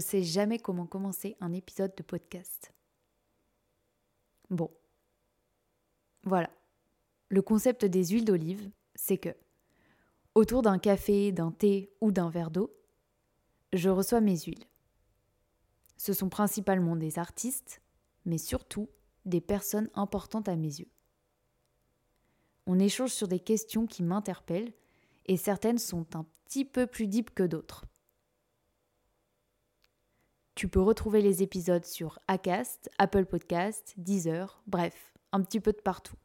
je sais jamais comment commencer un épisode de podcast. Bon. Voilà. Le concept des huiles d'olive, c'est que, autour d'un café, d'un thé ou d'un verre d'eau, je reçois mes huiles. Ce sont principalement des artistes, mais surtout des personnes importantes à mes yeux. On échange sur des questions qui m'interpellent et certaines sont un petit peu plus deep que d'autres. Tu peux retrouver les épisodes sur Acast, Apple Podcast, Deezer, bref, un petit peu de partout.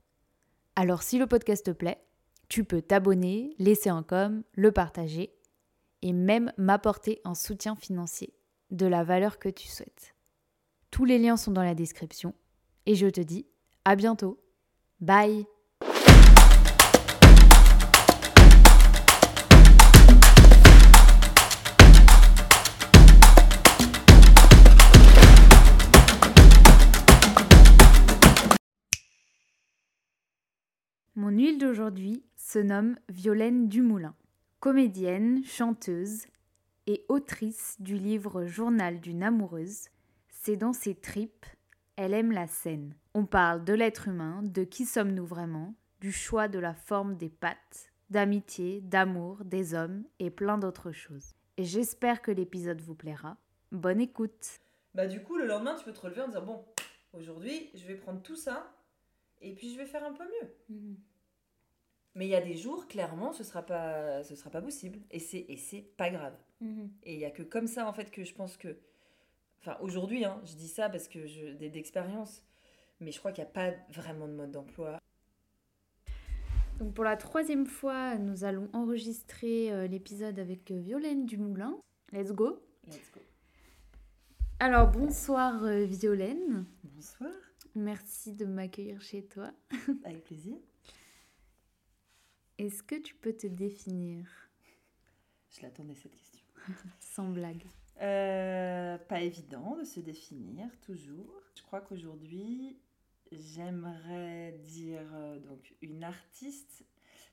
Alors si le podcast te plaît, tu peux t'abonner, laisser un com, le partager et même m'apporter un soutien financier de la valeur que tu souhaites. Tous les liens sont dans la description et je te dis à bientôt. Bye Mon huile d'aujourd'hui se nomme Violaine Dumoulin, comédienne, chanteuse et autrice du livre Journal d'une amoureuse. C'est dans ses tripes, elle aime la scène. On parle de l'être humain, de qui sommes-nous vraiment, du choix de la forme des pattes, d'amitié, d'amour, des hommes et plein d'autres choses. Et j'espère que l'épisode vous plaira. Bonne écoute. Bah du coup, le lendemain, tu peux te relever en disant bon, aujourd'hui, je vais prendre tout ça et puis je vais faire un peu mieux. Mhm. Mais il y a des jours, clairement, ce sera pas, ce sera pas possible. Et c'est, et c'est pas grave. Mhm. Et il y a que comme ça, en fait, que je pense que. Enfin, aujourd'hui, hein, je dis ça parce que je, d'expérience. Mais je crois qu'il n'y a pas vraiment de mode d'emploi. Donc pour la troisième fois, nous allons enregistrer euh, l'épisode avec euh, Violaine Dumoulin. Let's go. Let's go. Alors bonsoir euh, Violaine. Bonsoir. Merci de m'accueillir chez toi. Avec plaisir. Est-ce que tu peux te définir? Je l'attendais cette question. sans blague Euh, pas évident de se définir, toujours. Je crois qu'aujourd'hui, j'aimerais dire euh, donc une artiste,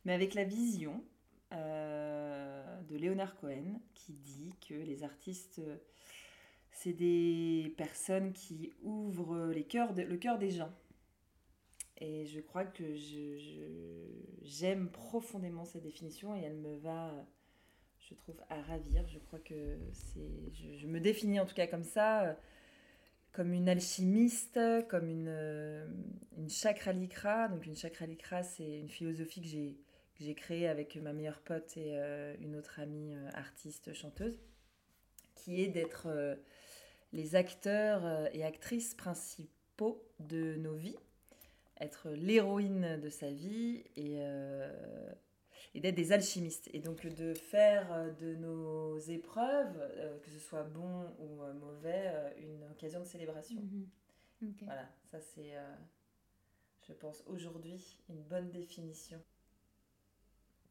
mais avec la vision euh, de Léonard Cohen, qui dit que les artistes, c'est des personnes qui ouvrent les cœurs le cœur des gens. Et je crois que j'aime profondément cette définition et elle me va je trouve, à ravir. Je crois que c'est. Je, je me définis en tout cas comme ça, euh, comme une alchimiste, comme une, euh, une chakralikra. Donc, une chakralikra, c'est une philosophie que j'ai que j'ai créée avec ma meilleure pote et euh, une autre amie artiste chanteuse, qui est d'être les acteurs euh, et actrices principaux de nos vies, être l'héroïne de sa vie et. euh, et d'être des alchimistes. Et donc de faire euh, de nos épreuves, euh, que ce soit bon ou euh, mauvais, une occasion de célébration. Mhm. Ok. Voilà, ça c'est, je pense, aujourd'hui une bonne définition.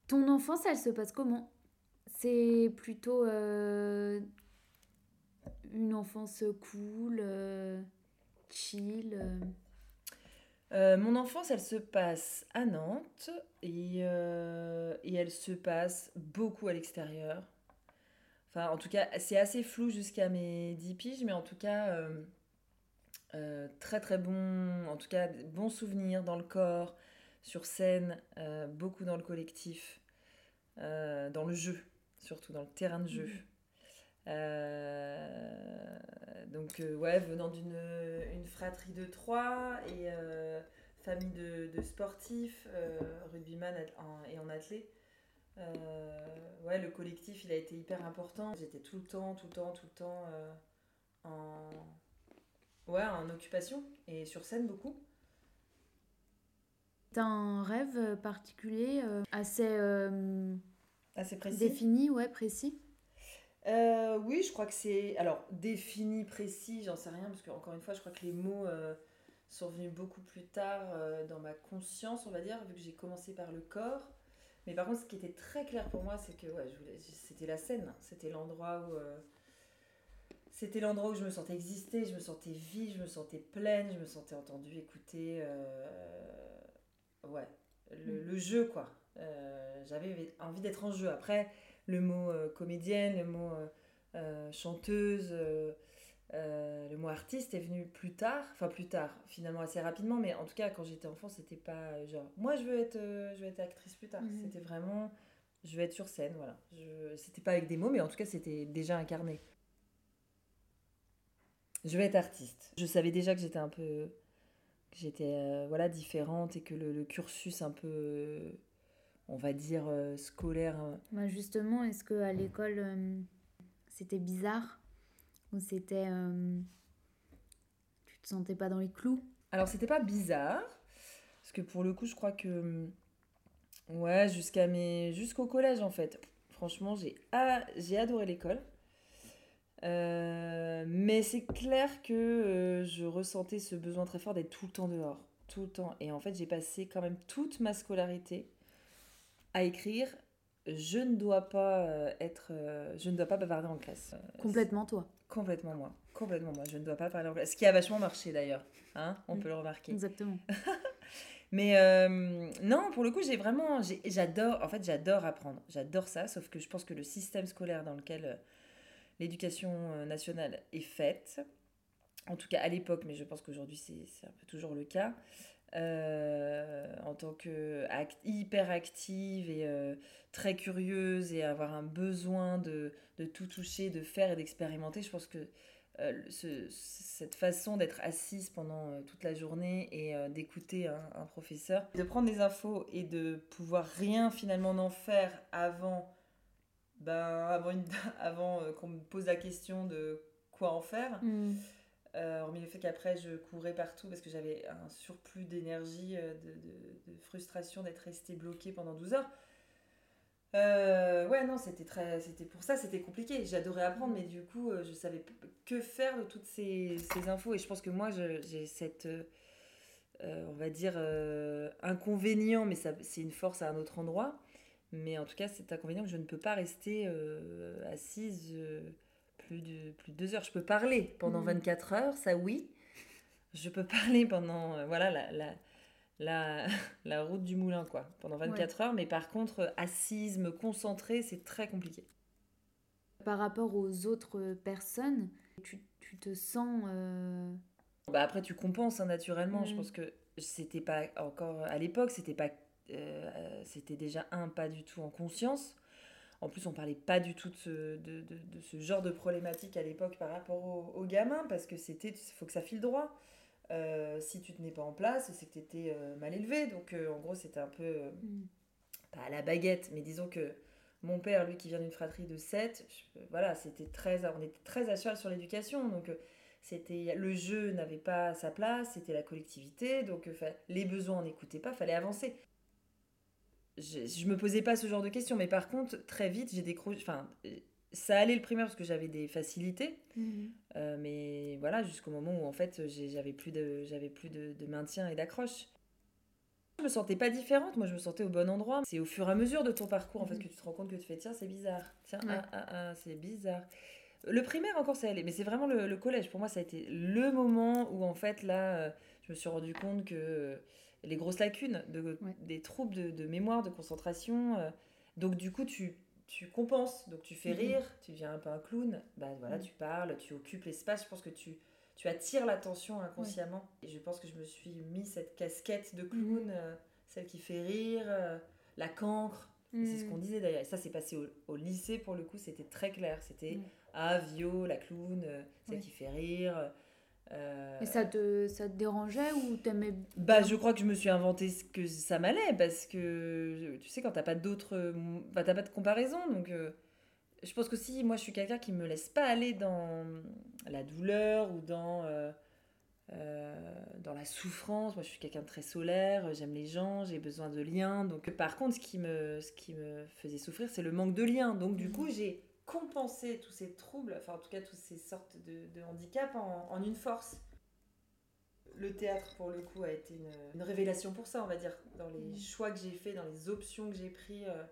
Ton enfance, elle se passe comment? C'est plutôt une enfance cool, euh, chill. euh. Euh, mon enfance, elle se passe à Nantes et, euh, et elle se passe beaucoup à l'extérieur. Enfin, en tout cas, c'est assez flou jusqu'à mes 10 piges, mais en tout cas, euh, très très bon, en tout cas, bons souvenirs dans le corps, sur scène, beaucoup dans le collectif, dans le jeu, surtout dans le terrain de jeu. Euh, donc, euh, ouais, venant d'une une fratrie de trois et euh, famille de, de sportifs, rugbyman en- et en athlète. Ouais, le collectif, il a été hyper important. J'étais tout le temps, tout le temps, tout le temps en, ouais, en occupation et sur scène beaucoup. T'as un rêve particulier, assez Assez précis? défini, ouais, précis? Euh, oui, je crois que c'est. Alors, défini, précis, j'en sais rien, parce que, encore une fois, je crois que les mots euh, sont venus beaucoup plus tard euh, dans ma conscience, on va dire, vu que j'ai commencé par le corps. Mais par contre, ce qui était très clair pour moi, c'est que ouais, voulais- c'était la scène. C'était l'endroit où. C'était l'endroit où je me sentais exister, je me sentais vie, je me sentais pleine, je me sentais entendue, écoutée. Ouais, le, Mm. le jeu, quoi. J'avais envie d'être en jeu. Après, le mot euh, comédienne, le mot euh, chanteuse. le mot artiste est venu plus tard, enfin plus tard, finalement assez rapidement, mais en tout cas quand j'étais enfant, c'était pas genre moi je veux être, je veux être actrice plus tard. Mhm. C'était vraiment je veux être sur scène, voilà. Je... C'était pas avec des mots, mais en tout cas c'était déjà incarné. Je veux être artiste. Je savais déjà que j'étais un peu j'étais euh, voilà différente et que le, cursus un peu on va dire euh, scolaire euh, bah justement est-ce que à l'école c'était bizarre ou c'était tu te sentais pas dans les clous? Alors c'était pas bizarre parce que pour le coup je crois que ouais jusqu'à mes jusqu'au collège en fait franchement j'ai j'ai adoré l'école euh, mais c'est clair que euh, je ressentais ce besoin très fort d'être tout le temps dehors. Tout le temps. Et en fait, j'ai passé quand même toute ma scolarité à écrire. Je ne dois pas euh, être. je ne dois pas bavarder en classe. Complètement toi. Complètement moi. Complètement moi. Je ne dois pas parler en classe. Ce qui a vachement marché d'ailleurs. Hein On mm. peut le remarquer. Exactement. Mais non, pour le coup, j'ai vraiment. J'adore. En fait, j'adore apprendre. J'adore ça. Sauf que je pense que le système scolaire dans lequel l'éducation euh, nationale est faite, en tout cas à l'époque, mais je pense qu'aujourd'hui c'est un peu toujours le cas, euh, en tant que hyper active et euh, très curieuse et avoir un besoin de, de tout toucher, de faire et d'expérimenter, je pense que cette façon d'être assise pendant toute la journée et d'écouter un, professeur, de prendre des infos et de pouvoir rien finalement en faire avant ben, avant, euh, qu'on me pose la question de quoi en faire. Mm. Euh, hormis le fait qu'après je courais partout parce que j'avais un surplus d'énergie, euh, de, frustration d'être restée bloquée pendant 12 heures. ouais, non, c'était très, c'était pour ça, c'était compliqué. J'adorais apprendre, mais du coup, je savais que faire de toutes ces, infos. Et je pense que moi, j'ai cette, on va dire, inconvénient, mais c'est une force à un autre endroit. Mais en tout cas, c'est inconvénient que je ne peux pas rester euh, assise euh, plus, de, plus de deux heures. Je peux parler pendant 24 mmh. heures, ça oui. Je peux parler pendant euh, voilà, la, la, la, la, route du moulin, quoi, pendant 24 heures. Mais par contre, assise, me concentrer, c'est très compliqué. Par rapport aux autres personnes, tu, tu te sens... Bah après, tu compenses hein, naturellement. Je mmh. pense que c'était pas encore à l'époque, c'était pas euh, c'était déjà un pas du tout en conscience. En plus, on parlait pas du tout de ce, de, de, de ce genre de problématique à l'époque par rapport aux, gamins, parce que c'était, il faut que ça file droit. Euh, si tu tenais pas en place, c'est que tu étais euh, mal élevé. Donc, en gros, c'était un peu, mm. pas à la baguette, mais disons que mon père, lui qui vient d'une fratrie de 7, voilà, c'était très, on était très à cheval sur l'éducation. Donc, c'était le jeu n'avait pas sa place, c'était la collectivité. Donc, les besoins, on n'écoutait pas, fallait avancer je, je, me posais pas ce genre de questions, mais par contre, très vite, j'ai décroché. Enfin, ça allait le primaire parce que j'avais des facilités, mhm. euh, mais voilà, jusqu'au moment où en fait, j'avais plus de, j'avais plus de, de, maintien et d'accroche. Je me sentais pas différente, moi je me sentais au bon endroit. C'est au fur et à mesure de ton parcours en fait mhm. que tu te rends compte que tu fais tiens, c'est bizarre, tiens, ah, ah, ah, c'est bizarre. Le primaire encore ça allait, mais c'est vraiment le, le, collège. Pour moi, ça a été le moment où en fait là, euh, je me suis rendu compte que les grosses lacunes, de, des troubles de, mémoire, de concentration. Euh. donc du coup, tu, tu compenses, donc tu fais mhm. rire, tu deviens un peu un clown, bah voilà, mhm. tu parles, tu occupes l'espace, je pense que tu, tu attires l'attention inconsciemment. Et je pense que je me suis mis cette casquette de clown, mhm. euh, celle qui fait rire, euh, la cancre. C'est ce qu'on disait d'ailleurs. Et ça, c'est passé au, lycée pour le coup, c'était très clair. C'était Ah, Vio, la clown, celle qui fait rire. Euh... Et ça te, ça te dérangeait ou t'aimais Bah, je crois que je me suis inventé ce que ça m'allait parce que tu sais, quand t'as pas d'autres. Bah, t'as pas de comparaison donc. Euh, je pense que si moi je suis quelqu'un qui me laisse pas aller dans la douleur ou dans, euh, euh, dans la souffrance. Moi je suis quelqu'un de très solaire, j'aime les gens, j'ai besoin de liens. Donc par contre, ce qui me, ce qui me faisait souffrir, c'est le manque de liens. Donc du coup, j'ai compenser tous ces troubles, enfin en tout cas toutes ces sortes de, de handicaps en, une force. Le théâtre, pour le coup, a été une, révélation pour ça, on va dire, dans les mm. choix que j'ai faits, dans les options que j'ai pris, euh,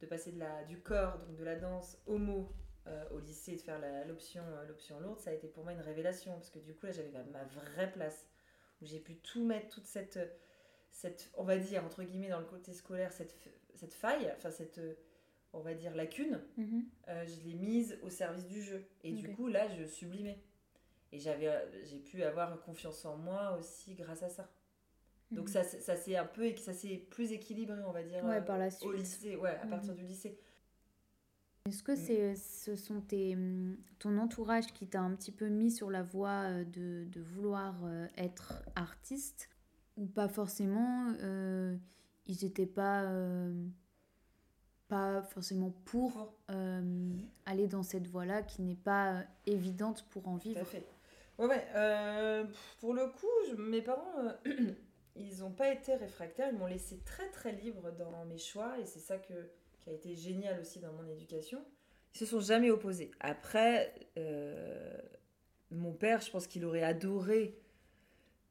de passer de la, du corps, donc de la danse, au mot, euh, au lycée, de faire l'option euh, l'option lourde, ça a été pour moi une révélation, parce que du coup, là, j'avais ma vraie place, où j'ai pu tout mettre, toute cette, cette, on va dire, entre guillemets, dans le côté scolaire, cette, cette faille, enfin cette on va dire, lacune, Mhm. euh, je l'ai mise au service du jeu. Et du coup, là, je sublimais. Et j'avais, euh, j'ai pu avoir confiance en moi aussi grâce à ça. Donc Mhm. ça, c'est- ça s'est un peu, ça s'est plus équilibré, on va dire, Ouais, euh, par la au suite. lycée, ouais, à Mhm. partir du lycée. Est-ce que c'est, ce sont tes, hum, ton entourage qui t'a un petit peu mis sur la voie de, de vouloir être artiste? Ou pas forcément euh, Ils n'étaient pas, euh, pas forcément pour Pour. euh, aller dans cette voie-là qui n'est pas euh, évidente pour en Tout à vivre. fait. Ouais, ouais. euh, pour le coup, je- mes parents, euh, ils n'ont pas été réfractaires. Ils m'ont laissé très, très libre dans mes choix. Et c'est ça que, qui a été génial aussi dans mon éducation. Ils se sont jamais opposés. Après, mon père, je pense qu'il aurait adoré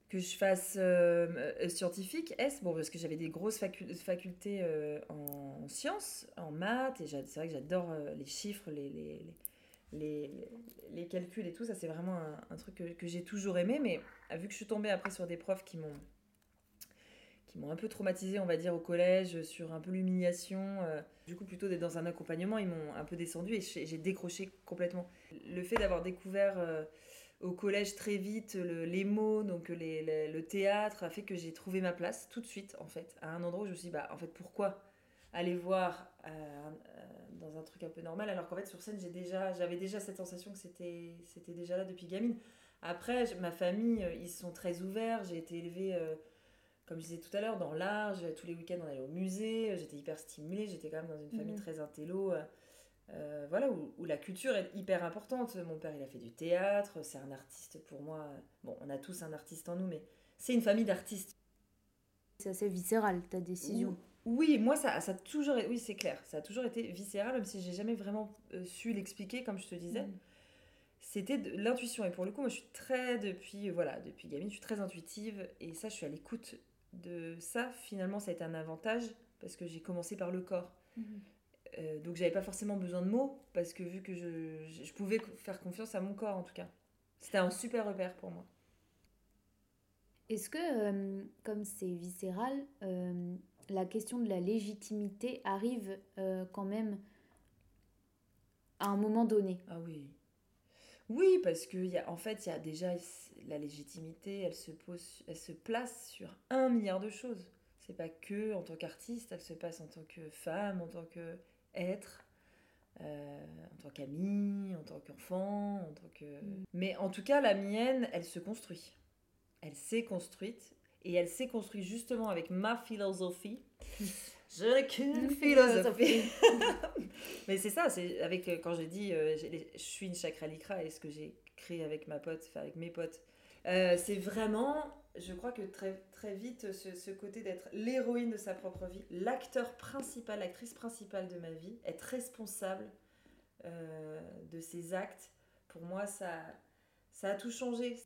que je fasse euh, euh, scientifique, S, bon, parce que j'avais des grosses facu- facultés euh, en sciences, en maths, et c'est vrai que j'adore les chiffres, les, les, les, calculs et tout, ça c'est vraiment un, truc que, j'ai toujours aimé, mais vu que je suis tombée après sur des profs qui m'ont qui m'ont un peu traumatisée, on va dire, au collège, sur un peu l'humiliation, du coup plutôt d'être dans un accompagnement, ils m'ont un peu descendu et j'ai décroché complètement. Le fait d'avoir découvert au collège très vite le- les mots, donc les- les- le théâtre, a fait que j'ai trouvé ma place tout de suite, en fait, à un endroit où je me suis dit, bah, en fait, pourquoi aller voir euh, euh, dans un truc un peu normal, alors qu'en fait, sur scène, j'ai déjà, j'avais déjà cette sensation que c'était, c'était déjà là depuis gamine. Après, ma famille, euh, ils sont très ouverts, j'ai été élevée, euh, comme je disais tout à l'heure, dans l'art, tous les week-ends, on allait au musée, j'étais hyper stimulée, j'étais quand même dans une famille Mhm. très intello. euh, euh, voilà, où, où la culture est hyper importante. Mon père, il a fait du théâtre, c'est un artiste pour moi. Bon, on a tous un artiste en nous, mais c'est une famille d'artistes. C'est assez viscéral ta décision. Oui, moi, ça, ça a toujours, oui, c'est clair, ça a toujours été viscéral, même si j'ai jamais vraiment euh, su l'expliquer, comme je te disais. Mhm. C'était de l'intuition. Et pour le coup, moi, je suis très, depuis, voilà, depuis gamine, je suis très intuitive. Et ça, je suis à l'écoute de ça. Finalement, ça a été un avantage parce que j'ai commencé par le corps. Mhm. Euh, donc j'avais pas forcément besoin de mots parce que vu que je, je, je pouvais faire confiance à mon corps en tout cas. C'était un super repère pour moi. Est-ce que, euh, comme c'est viscéral, euh, la question de la légitimité arrive quand même à un moment donné? Ah oui. Oui, parce que y a, en fait, il y a déjà la légitimité, elle se, pose, elle se place sur un milliard de choses. C'est pas que en tant qu'artiste, elle se passe en tant que femme, en tant qu'être, euh, en tant qu'amie, en tant qu'enfant, en tant que. Mm. Mais en tout cas, la mienne, elle se construit. Elle s'est construite et elle s'est construite justement avec ma philosophie. Je n'ai qu'une philosophie. Mais c'est ça, c'est avec euh, quand j'ai dit euh, je suis une chakralikra et ce que j'ai créé avec ma pote, enfin avec mes potes, euh, c'est vraiment, je crois que très très vite ce, ce côté d'être l'héroïne de sa propre vie, l'acteur principal, l'actrice principale de ma vie, être responsable euh, de ses actes. Pour moi, ça ça a tout changé.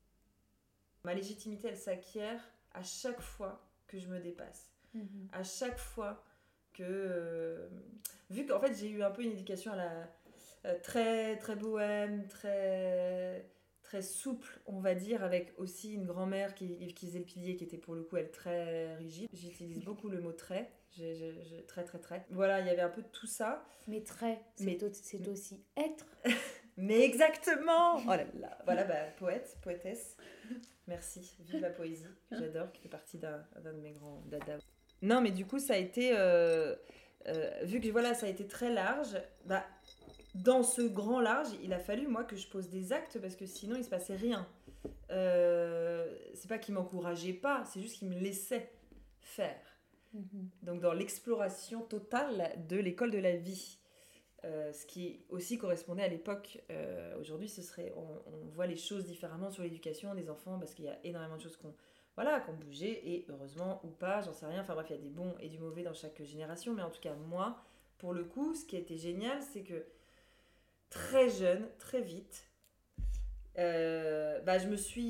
Ma légitimité, elle s'acquiert à chaque fois que je me dépasse à chaque fois que euh, vu qu'en fait j'ai eu un peu une éducation à la euh, très très bohème très très souple on va dire avec aussi une grand-mère qui, qui faisait le pilier qui était pour le coup elle très rigide. J'utilise beaucoup le mot très. Très très très. Voilà il y avait un peu de tout ça. Mais très, c'est Mais- au- c'est aussi être. mais exactement. Oh là là. Voilà bah, poète poétesse. Merci. Vive la poésie. J'adore qui fait partie d'un d'un de mes grands dada. Non mais du coup ça a été euh, euh, vu que voilà ça a été très large bah dans ce grand large il a fallu moi que je pose des actes parce que sinon il se passait rien Euh, c'est pas qu'il m'encourageait pas c'est juste qu'il me laissait faire donc dans l'exploration totale de l'école de la vie. Euh, ce qui aussi correspondait à l'époque. Euh, Aujourd'hui, ce serait, on, on voit les choses différemment sur l'éducation des enfants parce qu'il y a énormément de choses qu'on voilà, qu'on bougeait et heureusement ou pas, j'en sais rien. Enfin bref, il y a des bons et du mauvais dans chaque génération, mais en tout cas moi, pour le coup, ce qui a été génial, c'est que très jeune, très vite, euh, bah, je me suis,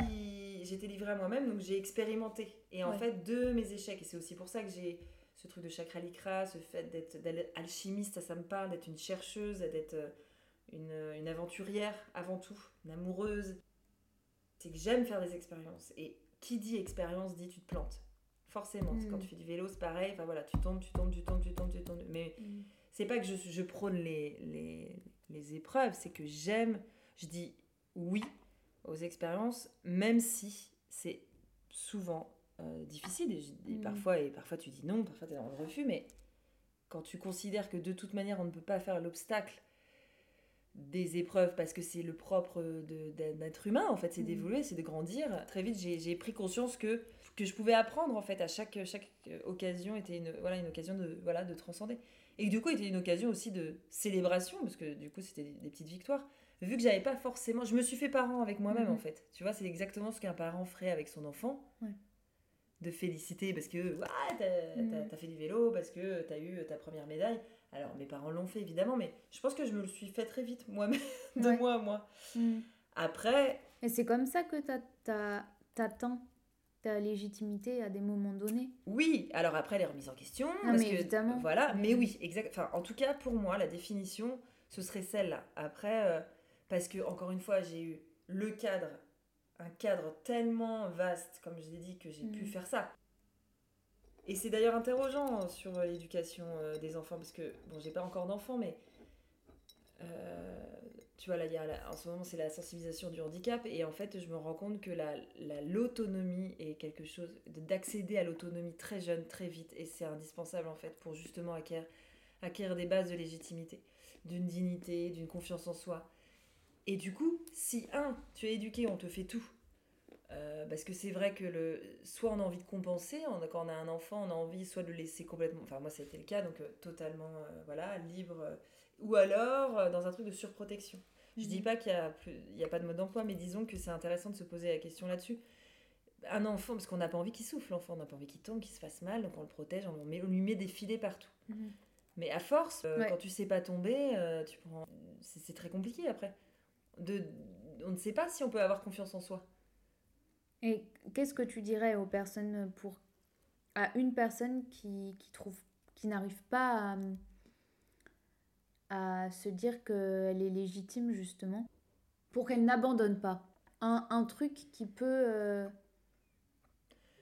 j'étais livrée à moi-même, donc j'ai expérimenté. Et en Ouais. fait, de mes échecs, et c'est aussi pour ça que j'ai ce truc de chakralikra, ce fait d'être alchimiste, ça, ça me parle, d'être une chercheuse, d'être euh, une, une aventurière avant tout, une amoureuse. C'est que j'aime faire des expériences. Et qui dit expérience dit tu te plantes. Forcément. Mm. Quand tu fais du vélo, c'est pareil. Enfin voilà, tu tombes, tu tombes, tu tombes, tu tombes, tu tombes. Mais c'est pas que je, je prône les, les, les épreuves, c'est que j'aime, je dis oui aux expériences, même si c'est souvent euh, difficile. Et, Mm. parfois, et parfois tu dis non, parfois tu es dans le refus, mais quand tu considères que de toute manière on ne peut pas faire l'obstacle des épreuves parce que c'est le propre de- d'un être humain en fait c'est Mhm. d'évoluer c'est de grandir très vite j'ai j'ai pris conscience que que je pouvais apprendre en fait à chaque chaque occasion était une voilà une occasion de voilà de transcender et que, du coup était une occasion aussi de célébration parce que du coup c'était des, des petites victoires vu que j'avais pas forcément je me suis fait parent avec moi-même Mhm. en fait tu vois c'est exactement ce qu'un parent ferait avec son enfant Ouais. de féliciter parce que ah, t'as Mhm. fait du vélo parce que t'as eu ta première médaille alors mes parents l'ont fait évidemment mais je pense que je me le suis fait très vite moi-même de Ouais. moi à moi Mm. après Et c'est comme ça que t'a- t'a- t'attends ta légitimité à des moments donnés. Oui, alors après les remises en question, Non, parce mais que évidemment. voilà, mais oui, exact. Enfin, en tout cas pour moi, la définition, ce serait celle-là. Après, euh, parce que encore une fois, j'ai eu le cadre, un cadre tellement vaste, comme je l'ai dit, que j'ai pu Mm. faire ça. Et c'est d'ailleurs interrogeant sur l'éducation euh, des enfants, parce que bon, j'ai pas encore d'enfants, mais euh, tu vois là, y a la- en ce moment, c'est la sensibilisation du handicap, et en fait, je me rends compte que la la- l'autonomie est quelque chose de- d'accéder à l'autonomie très jeune, très vite, et c'est indispensable en fait pour justement acquérir, acquérir des bases de légitimité, d'une dignité, d'une confiance en soi. Et du coup, si un, tu es éduqué, on te fait tout. Euh, parce que c'est vrai que le, soit on a envie de compenser, quand on a un enfant, on a envie soit de le laisser complètement, enfin moi ça a été le cas, donc euh, totalement euh, voilà libre, ou alors euh, dans un truc de surprotection. Je dis pas qu'il y a, plus- il y a pas de mode d'emploi, mais disons que c'est intéressant de se poser la question là-dessus. Un enfant, parce qu'on n'a pas envie qu'il souffle, l'enfant, on n'a pas envie qu'il tombe, qu'il se fasse mal, donc on le protège, on, met- on lui met des filets partout. Mhm. Mais à force, euh, Ouais. quand tu sais pas tomber, euh, tu prends... c'est c'est très compliqué après. De... On ne sait pas si on peut avoir confiance en soi. Et qu'est-ce que tu dirais aux personnes pour à une personne qui, qui trouve qui n'arrive pas à, à se dire qu'elle est légitime justement pour qu'elle n'abandonne pas un, un truc qui peut euh,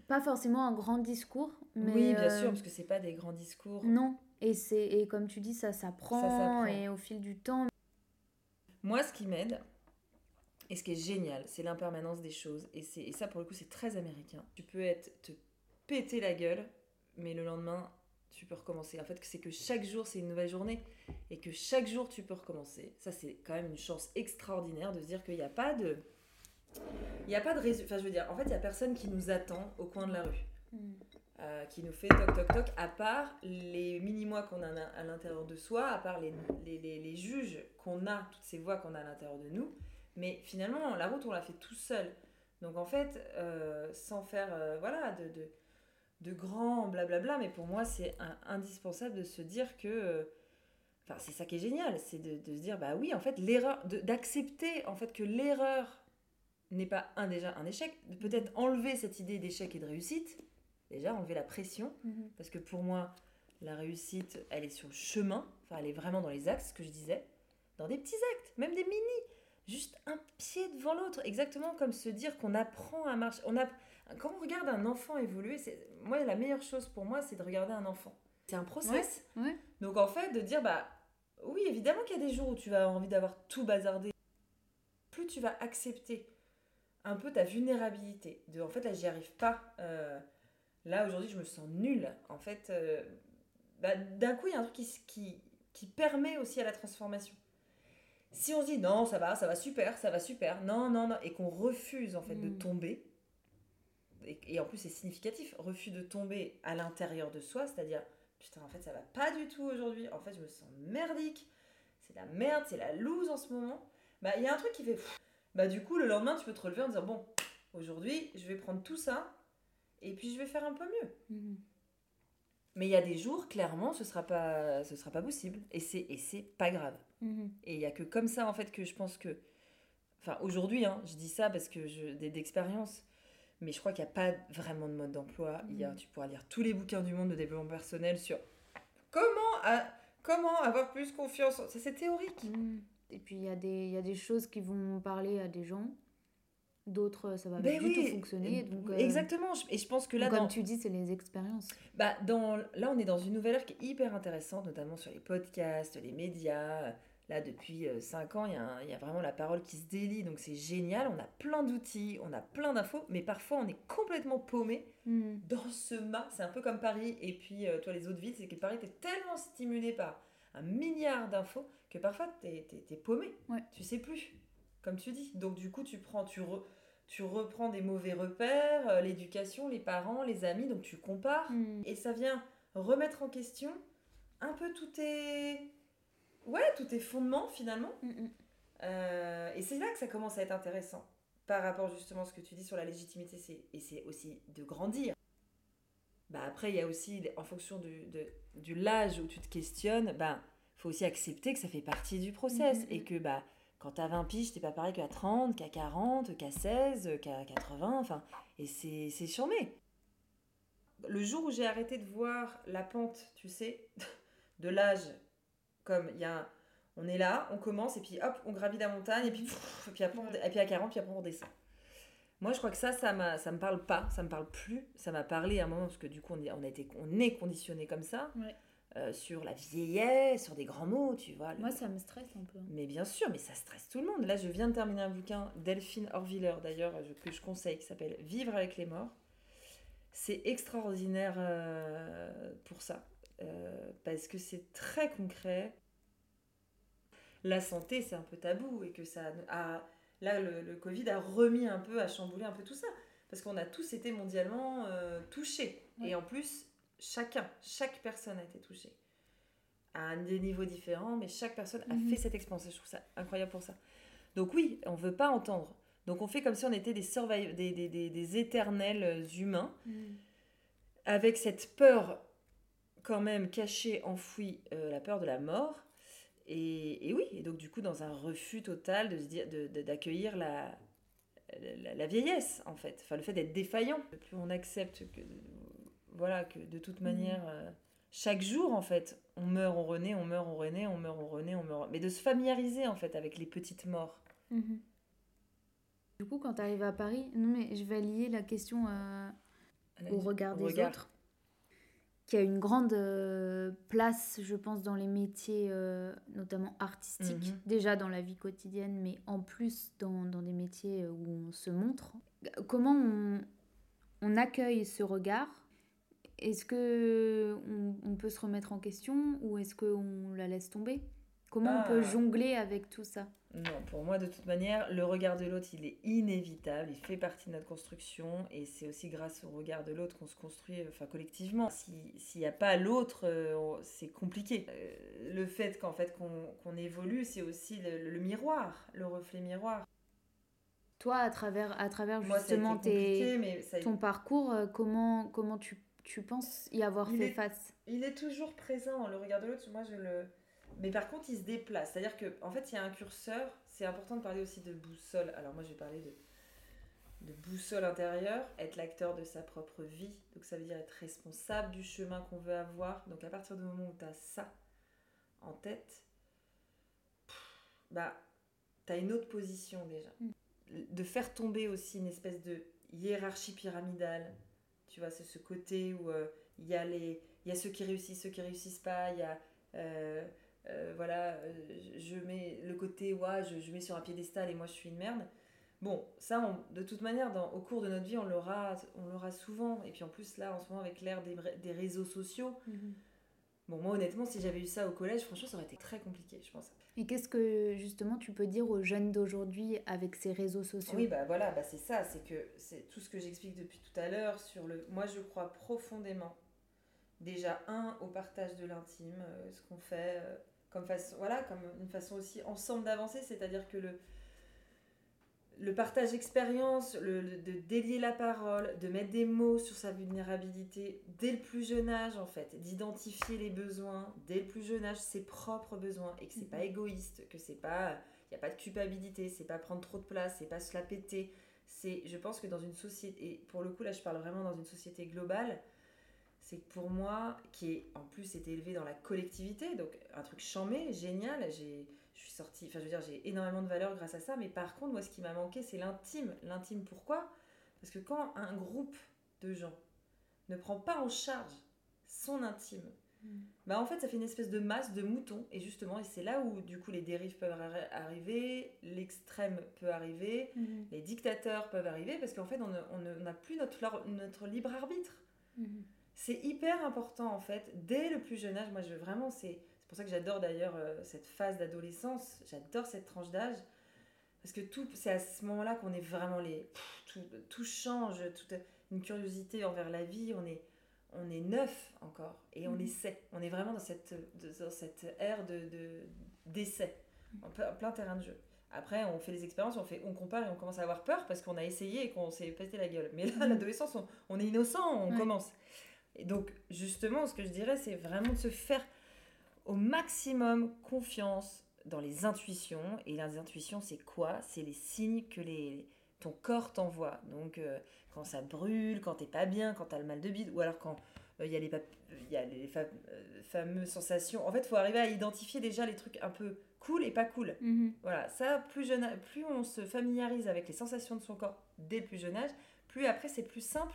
pas forcément un grand discours mais oui, bien euh, sûr, parce que c'est pas des grands discours. non et c'est et comme tu dis ça s'apprend s'apprend. et au fil du temps Moi, ce qui m'aide, et ce qui est génial, c'est l'impermanence des choses. Et, c'est- et ça, pour le coup, c'est très américain. Tu peux être, te péter la gueule, mais le lendemain, tu peux recommencer. En fait, c'est que chaque jour, c'est une nouvelle journée. Et que chaque jour, tu peux recommencer. Ça, c'est quand même une chance extraordinaire de se dire qu'il n'y a pas de... Il n'y a pas de résultat. Enfin, je veux dire, en fait, il n'y a personne qui nous attend au coin de la rue. euh, qui nous fait toc toc toc, à part les mini-mois qu'on a à l'intérieur de soi, à part les, les, les, les juges qu'on a, toutes ces voix qu'on a à l'intérieur de nous. Mais finalement, la route, on l'a fait tout seul. Donc en fait, euh, sans faire euh, voilà, de, de, de grands blablabla, mais pour moi, c'est indispensable de se dire que. euh, Enfin, c'est ça qui est génial, c'est de, de se dire, bah oui, en fait, l'erreur, d'accepter en fait que l'erreur n'est pas un, déjà un échec, de peut-être enlever cette idée d'échec et de réussite, déjà enlever la pression, Mhm. parce que pour moi, la réussite, elle est sur le chemin, enfin, elle est vraiment dans les axes, ce que je disais, dans des petits actes, même des mini, juste un pied devant l'autre, exactement comme se dire qu'on apprend à marcher. On a, quand on regarde un enfant évoluer, c'est, moi, la meilleure chose pour moi, c'est de regarder un enfant. C'est un process. ouais. Donc en fait, de dire, bah oui, évidemment qu'il y a des jours où tu vas avoir envie d'avoir tout bazardé. Plus tu vas accepter un peu ta vulnérabilité, de en fait là, j'y arrive pas. euh, là, aujourd'hui, je me sens nulle. En fait, euh, bah, d'un coup, il y a un truc qui, qui, qui permet aussi à la transformation. Si on se dit non, ça va, ça va super, ça va super, non, non, non, et qu'on refuse en fait de Mm. tomber, et, et en plus c'est significatif, refus de tomber à l'intérieur de soi, c'est-à-dire putain, en fait ça va pas du tout aujourd'hui, en fait je me sens merdique, c'est la merde, c'est la loose en ce moment, bah il y a un truc qui fait pff. bah du coup le lendemain tu peux te relever en disant bon, aujourd'hui je vais prendre tout ça et puis je vais faire un peu mieux. Mhm. Mais il y a des jours, clairement, ce sera pas, ce sera pas possible. Et c'est, et c'est pas grave. Mhm. Et il y a que comme ça, en fait, que je pense que. Enfin, aujourd'hui, hein, je dis ça parce que je, d'expérience. Mais je crois qu'il n'y a pas vraiment de mode d'emploi. Mhm. tu pourras lire tous les bouquins du monde de développement personnel sur comment, comment avoir plus confiance. Ça, c'est théorique. Mhm. Et puis il y, a des- y a des choses qui vont parler à des gens d'autres ça va Ben pas du tout fonctionner. Donc, euh, Exactement. Et je pense que là, comme dans, tu dis, c'est les expériences. Bah, dans, là, on est dans une nouvelle ère qui est hyper intéressante, notamment sur les podcasts, les médias. Là, depuis 5 ans, il y, a un- il y a vraiment la parole qui se délie, donc c'est génial. On a plein d'outils, on a plein d'infos, mais parfois on est complètement paumé Hmm. dans ce mât. C'est un peu comme Paris et puis euh, toi, les autres villes, c'est que Paris, t'es tellement stimulé par un milliard d'infos que parfois t'es es, paumé. Ouais. Tu sais plus, comme tu dis. Donc, du coup, tu prends, tu, re- tu reprends des mauvais repères, euh, l'éducation, les parents, les amis, donc tu compares. Hmm. Et ça vient remettre en question un peu tout tes... Ouais, tous tes fondements finalement. Hmm, hmm. Euh, et c'est là que ça commence à être intéressant. Par rapport justement à ce que tu dis sur la légitimité, c'est- et c'est aussi de grandir. Bah après, il y a aussi, en fonction du, de, du l'âge où tu te questionnes, bah, faut aussi accepter que ça fait partie du process. Mhm, Et que bah, quand t'as 20 piges, t'es pas pareil qu'à 30, qu'à 40, qu'à 16, qu'à 80. Enfin, et c'est c'est charmé. Le jour où j'ai arrêté de voir la pente, tu sais, de l'âge, comme il y a on est là, on commence, et puis hop, on gravit la montagne, et puis, pff, et puis, après, on- et puis à 40, puis après on redescend. Moi, je crois que ça, ça ça me parle pas, ça me parle plus. Ça m'a parlé à un moment parce que du coup, on est, on a été, on est conditionné comme ça Ouais. euh, sur la vieillesse, sur des grands mots, tu vois. le- Moi, ça me stresse un peu. Mais bien sûr, mais ça stresse tout le monde. Là, je viens de terminer un bouquin d'Elphine Horviller, d'ailleurs, je- que je conseille, qui s'appelle Vivre avec les morts. C'est extraordinaire euh, pour ça, euh, parce que c'est très concret. La santé, c'est un peu tabou, et que ça a... Là, le, le Covid a remis un peu, a chamboulé un peu tout ça, parce qu'on a tous été mondialement euh, touchés. Ouais. Et en plus, chacun, chaque personne a été touchée à des niveaux différents, mais chaque personne a Mhm. fait cette expérience. Je trouve ça incroyable pour ça. Donc oui, on veut pas entendre. Donc on fait comme si on était des, des, des, des, des éternels euh, humains, Hmm. avec cette peur quand même cachée, enfouie, euh, la peur de la mort. Et, et oui, et donc du coup dans un refus total de se dire, de- de- d'accueillir la, la, la vieillesse en fait, enfin le fait d'être défaillant. Plus on accepte que voilà que de toute manière euh, chaque jour en fait on meurt, on renaît, on meurt, on renaît, on meurt, on renaît, on meurt, mais de se familiariser en fait avec les petites morts. Mhm. Du coup, quand tu arrives à Paris, non mais je vais lier la question à- au regard des regard. autres, qui a une grande euh, place, je pense, dans les métiers, euh, notamment artistiques, Mhm. déjà dans la vie quotidienne, mais en plus dans, dans des métiers euh, où on se montre. Comment on, on accueille ce regard? Est-ce que on, on peut se remettre en question ou est-ce qu'on la laisse tomber? Comment on peut Ah. jongler avec tout ça Non, pour moi, de toute manière, le regard de l'autre, il est inévitable, il fait partie de notre construction, et c'est aussi grâce au regard de l'autre qu'on se construit enfin, collectivement. Si- S'il n'y a pas l'autre, euh, c'est compliqué. Euh, le fait qu'en fait qu'on évolue, c'est aussi le, le miroir, le reflet miroir. Toi, à travers, à travers Moi, justement tes, compliqué, mais ça a ton parcours, euh, comment, comment tu, tu penses y avoir Il fait est- face? Il est toujours présent, le regard de l'autre. Moi, je le. Mais par contre, il se déplace. C'est-à-dire que, en fait, il y a un curseur. C'est important de parler aussi de boussole. Alors, moi, je vais parler de, de boussole intérieure, être l'acteur de sa propre vie. Donc, ça veut dire être responsable du chemin qu'on veut avoir. Donc, à partir du moment où tu as ça en tête, bah, tu as une autre position déjà. Mm. De faire tomber aussi une espèce de hiérarchie pyramidale. Tu vois, c'est ce côté où euh, il y, a les- il y a ceux qui réussissent, ceux qui réussissent pas. Il y a. euh, euh, voilà, euh, je mets le côté, ouais, je, je mets sur un piédestal et moi je suis une merde. Bon, ça, on- de toute manière, dans, au cours de notre vie, on l'aura, on l'aura souvent. Et puis en plus, là, en ce moment, avec l'ère des, des réseaux sociaux, bon, moi, honnêtement, si j'avais eu ça au collège, franchement, ça aurait été très compliqué, je pense. Et qu'est-ce que justement tu peux dire aux jeunes d'aujourd'hui avec ces réseaux sociaux? Oui, bah voilà, bah c'est ça, c'est que c'est tout ce que j'explique depuis tout à l'heure sur le. Moi, je crois profondément, déjà un au partage de l'intime, euh, ce qu'on fait, comme façon, voilà, comme une façon aussi ensemble d'avancer, c'est-à-dire que le le partage d'expérience, le, le- de délier la parole, de mettre des mots sur sa vulnérabilité dès le plus jeune âge en fait, d'identifier les besoins dès le plus jeune âge, ses propres besoins et que c'est pas Mhm. égoïste, que c'est pas, il y a pas de culpabilité, c'est pas prendre trop de place, c'est pas se la péter. C'est, je pense que dans une société, et pour le coup là je parle vraiment dans une société globale, c'est que pour moi, qui est en plus été élevé dans la collectivité, donc un truc chambé, génial, j'ai, je suis sortie, enfin je veux dire, j'ai énormément de valeur grâce à ça, mais par contre, moi ce qui m'a manqué, c'est l'intime. L'intime pourquoi? Parce que quand un groupe de gens ne prend pas en charge son intime, mm. bah en fait ça fait une espèce de masse de moutons, et justement, et c'est là où du coup les dérives peuvent arriver, l'extrême peut arriver, mm. les dictateurs peuvent arriver, parce qu'en fait on n'a plus notre, notre libre arbitre. Mm. C'est hyper important en fait, dès le plus jeune âge, moi je veux vraiment, c'est c'est pour ça que j'adore d'ailleurs euh, cette phase d'adolescence, j'adore cette tranche d'âge, parce que tout, c'est à ce moment-là qu'on est vraiment les... tout, change, toute une curiosité envers la vie, on est, on est neuf encore, et on mhm. essaie, on est vraiment dans cette, dans cette ère de, d'essai, en plein terrain de jeu. Après, on fait les expériences, on, fait, on compare et on commence à avoir peur parce qu'on a essayé et qu'on s'est pété la gueule. Mais là, mhm. l'adolescence, on, on, est innocent, on commence. Et donc, justement, ce que je dirais, c'est vraiment de se faire au maximum confiance dans les intuitions. Et les intuitions, c'est quoi? C'est les signes que les, ton corps t'envoie. Donc, euh, quand ça brûle, quand t'es pas bien, quand t'as le mal de bide, ou alors quand euh, il y a les, y a les euh, fameuses sensations. En fait, il faut arriver à identifier déjà les trucs un peu cool et pas cool. Mhm. Voilà, ça, plus, jeune, plus on se familiarise avec les sensations de son corps dès le plus jeune âge, plus après, c'est plus simple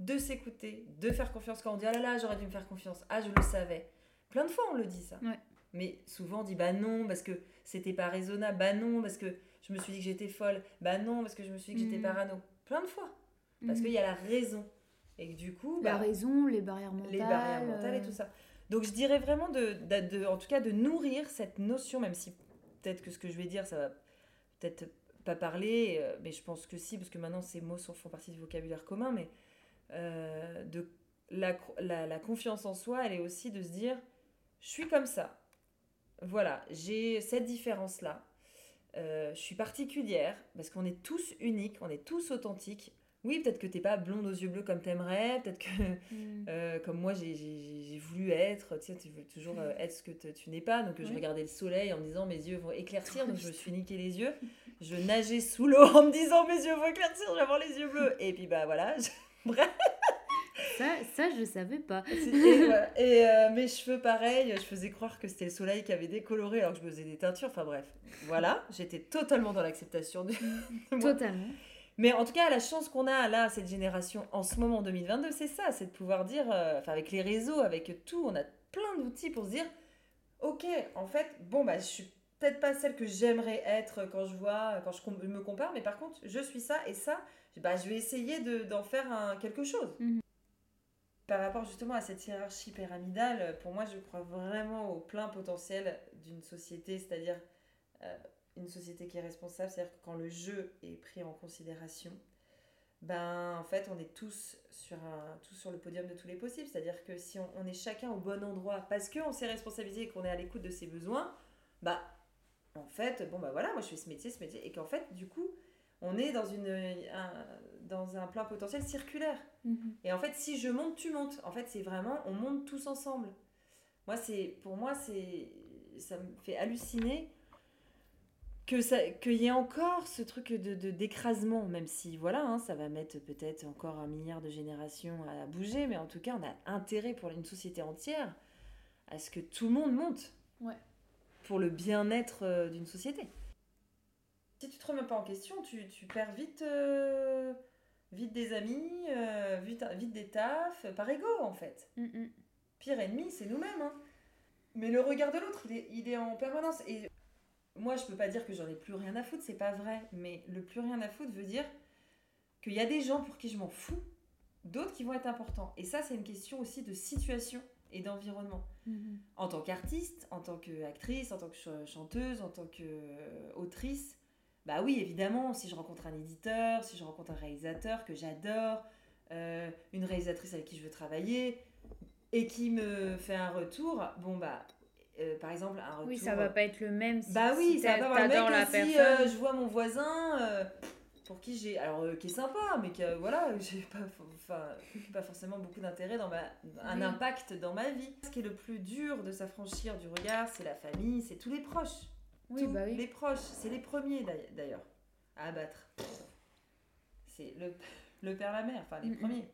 de s'écouter, de faire confiance quand on dit ah là là, j'aurais dû me faire confiance, ah je le savais. Plein de fois, on le dit ça. Mais souvent, on dit bah non, parce que c'était pas raisonnable. Bah non, parce que je me suis dit que j'étais folle. Bah non, parce que je me suis dit que j'étais mm. parano. Plein de fois. Parce mm. qu'il y a la raison. Et que du coup. La bah, raison, les barrières mentales. Les barrières mentales et tout ça. Donc je dirais vraiment, de, de, en tout cas, de nourrir cette notion, même si peut-être que ce que je vais dire, ça va peut-être pas parler, euh, mais je pense que si, parce que maintenant ces mots sont, font partie du vocabulaire commun, mais euh, de la, la, la, confiance en soi, elle est aussi de se dire, je suis comme ça. Voilà, j'ai cette différence-là. Euh, je suis particulière parce qu'on est tous uniques, on est tous authentiques. Oui, peut-être que t'es pas blonde aux yeux bleus comme t'aimerais, peut-être que mm. euh, comme moi j'ai voulu être, tu sais, tu veux toujours euh, être ce que tu n'es pas. Donc je regardais le soleil en me disant mes yeux vont éclaircir, donc je me suis niqué les yeux. Je nageais sous l'eau en me disant mes yeux vont éclaircir, je vais avoir les yeux bleus. Et puis bah voilà, bref. Ça, ça je savais pas. Et, euh, mes cheveux, pareil, je faisais croire que c'était le soleil qui avait décoloré alors que je me faisais des teintures. Enfin bref, voilà, j'étais totalement dans l'acceptation. Du... Totalement. Mais en tout cas, la chance qu'on a là, cette génération, en ce moment 2022, c'est ça, c'est de pouvoir dire, euh, enfin avec les réseaux, avec tout, on a plein d'outils pour se dire, ok, en fait, bon, bah je suis peut-être pas celle que j'aimerais être quand je vois, quand je me compare, mais par contre, je suis ça et ça, bah, je vais essayer d'en faire un, quelque chose. Mhm. Par rapport justement à cette hiérarchie pyramidale, pour moi, je crois vraiment au plein potentiel d'une société, c'est-à-dire euh, une société qui est responsable, c'est-à-dire que quand le jeu est pris en considération, ben en fait, on est tous sur, un, tous sur le podium de tous les possibles, c'est-à-dire que si on, est chacun au bon endroit parce qu'on s'est responsabilisé et qu'on est à l'écoute de ses besoins, bah en fait, bon bah voilà, moi je fais ce métier, ce métier, et qu'en fait, du coup, on est dans, une, un, dans un plein potentiel circulaire. Mhm. Et en fait, si je monte, tu montes. En fait, c'est vraiment, on monte tous ensemble. Moi, c'est, pour moi, c'est, ça me fait halluciner que ça, qu'il y ait encore ce truc de, d'écrasement, même si, voilà, hein, ça va mettre peut-être encore un milliard de générations à bouger, mais en tout cas, on a intérêt pour une société entière à ce que tout le monde monte. Ouais. Pour le bien-être euh, d'une société si tu te remets pas en question, tu, tu perds vite, euh, vite des amis, euh, vite, vite des tafs, par ego en fait. Mm, mm. Pire ennemi, c'est nous-mêmes. Hein. Mais le regard de l'autre, il est, il est en permanence. Et moi, je peux pas dire que j'en ai plus rien à foutre, c'est pas vrai. Mais le plus rien à foutre veut dire qu'il y a des gens pour qui je m'en fous, d'autres qui vont être importants. Et ça, c'est une question aussi de situation et d'environnement. Mm, en tant qu'artiste, en tant qu'actrice, en tant que chanteuse, en tant qu'autrice, bah oui, évidemment, si je rencontre un éditeur, si je rencontre un réalisateur que j'adore, euh, une réalisatrice avec qui je veux travailler, et qui me fait un retour, bon bah, euh, par exemple, un retour... Oui, ça va pas être le même si Bah oui, ça va pas être le même si euh, je vois mon voisin pour qui j'ai... Alors, qui est sympa, mais que, voilà, j'ai pas, pas forcément beaucoup d'intérêt dans ma... un impact dans ma vie. Ce qui est le plus dur de s'affranchir du regard, c'est la famille, c'est tous les proches. Oui, bah oui. Les proches, c'est les premiers d'ailleurs à abattre. C'est le, le père, la mère, enfin les premiers.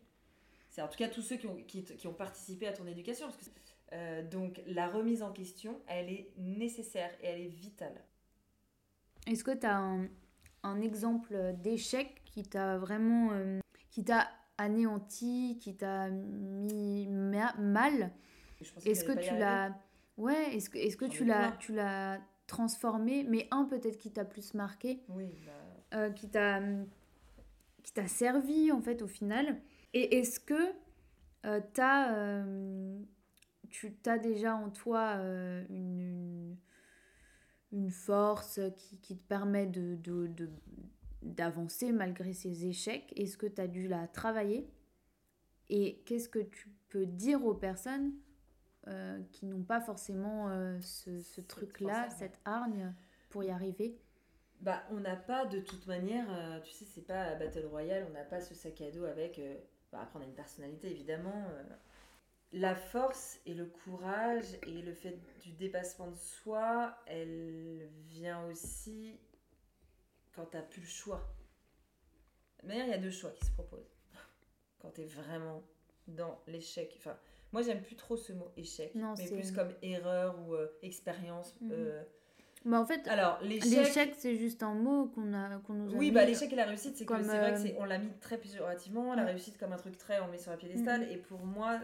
C'est en tout cas tous ceux qui ont, qui, qui, ont participé à ton éducation. Parce que Euh, donc la remise en question, elle est nécessaire et elle est vitale. Est-ce que tu as un, exemple d'échec qui t'a vraiment euh, qui t'a anéanti, qui t'a mis mal? Est-ce que tu l'as Ouais, est-ce que, est que tu l'as tu l'as transformé mais un peut-être qui t'a plus marqué Oui, bah... Euh, qui t'a qui t'a servi en fait au final. Et est-ce que euh, as, tu as déjà en toi une, une, force qui, qui, te permet de, d'avancer malgré ces échecs? Est-ce que tu as dû la travailler? Et qu'est-ce que tu peux dire aux personnes euh, qui n'ont pas forcément euh, ce, ce truc-là, cette hargne pour y arriver bah, on n'a pas de toute manière, euh, tu sais, c'est pas Battle Royale, on n'a pas ce sac à dos avec. Bah, après, on a une personnalité évidemment. la force et le courage et le fait du dépassement de soi, elle vient aussi quand tu n'as plus le choix. Mais il y a deux choix qui se proposent. Quand tu es vraiment dans l'échec. Enfin, moi, j'aime plus trop ce mot échec, mais plus comme erreur ou euh, expérience. Euh. Bah, en fait, alors l'échec, c'est juste un mot qu'on a qu'on nous a Oui, bah l'échec et la réussite, c'est que c'est vrai euh, on l'a mis très péjorativement, la réussite comme un truc très on met sur la piédestal mhm. et pour moi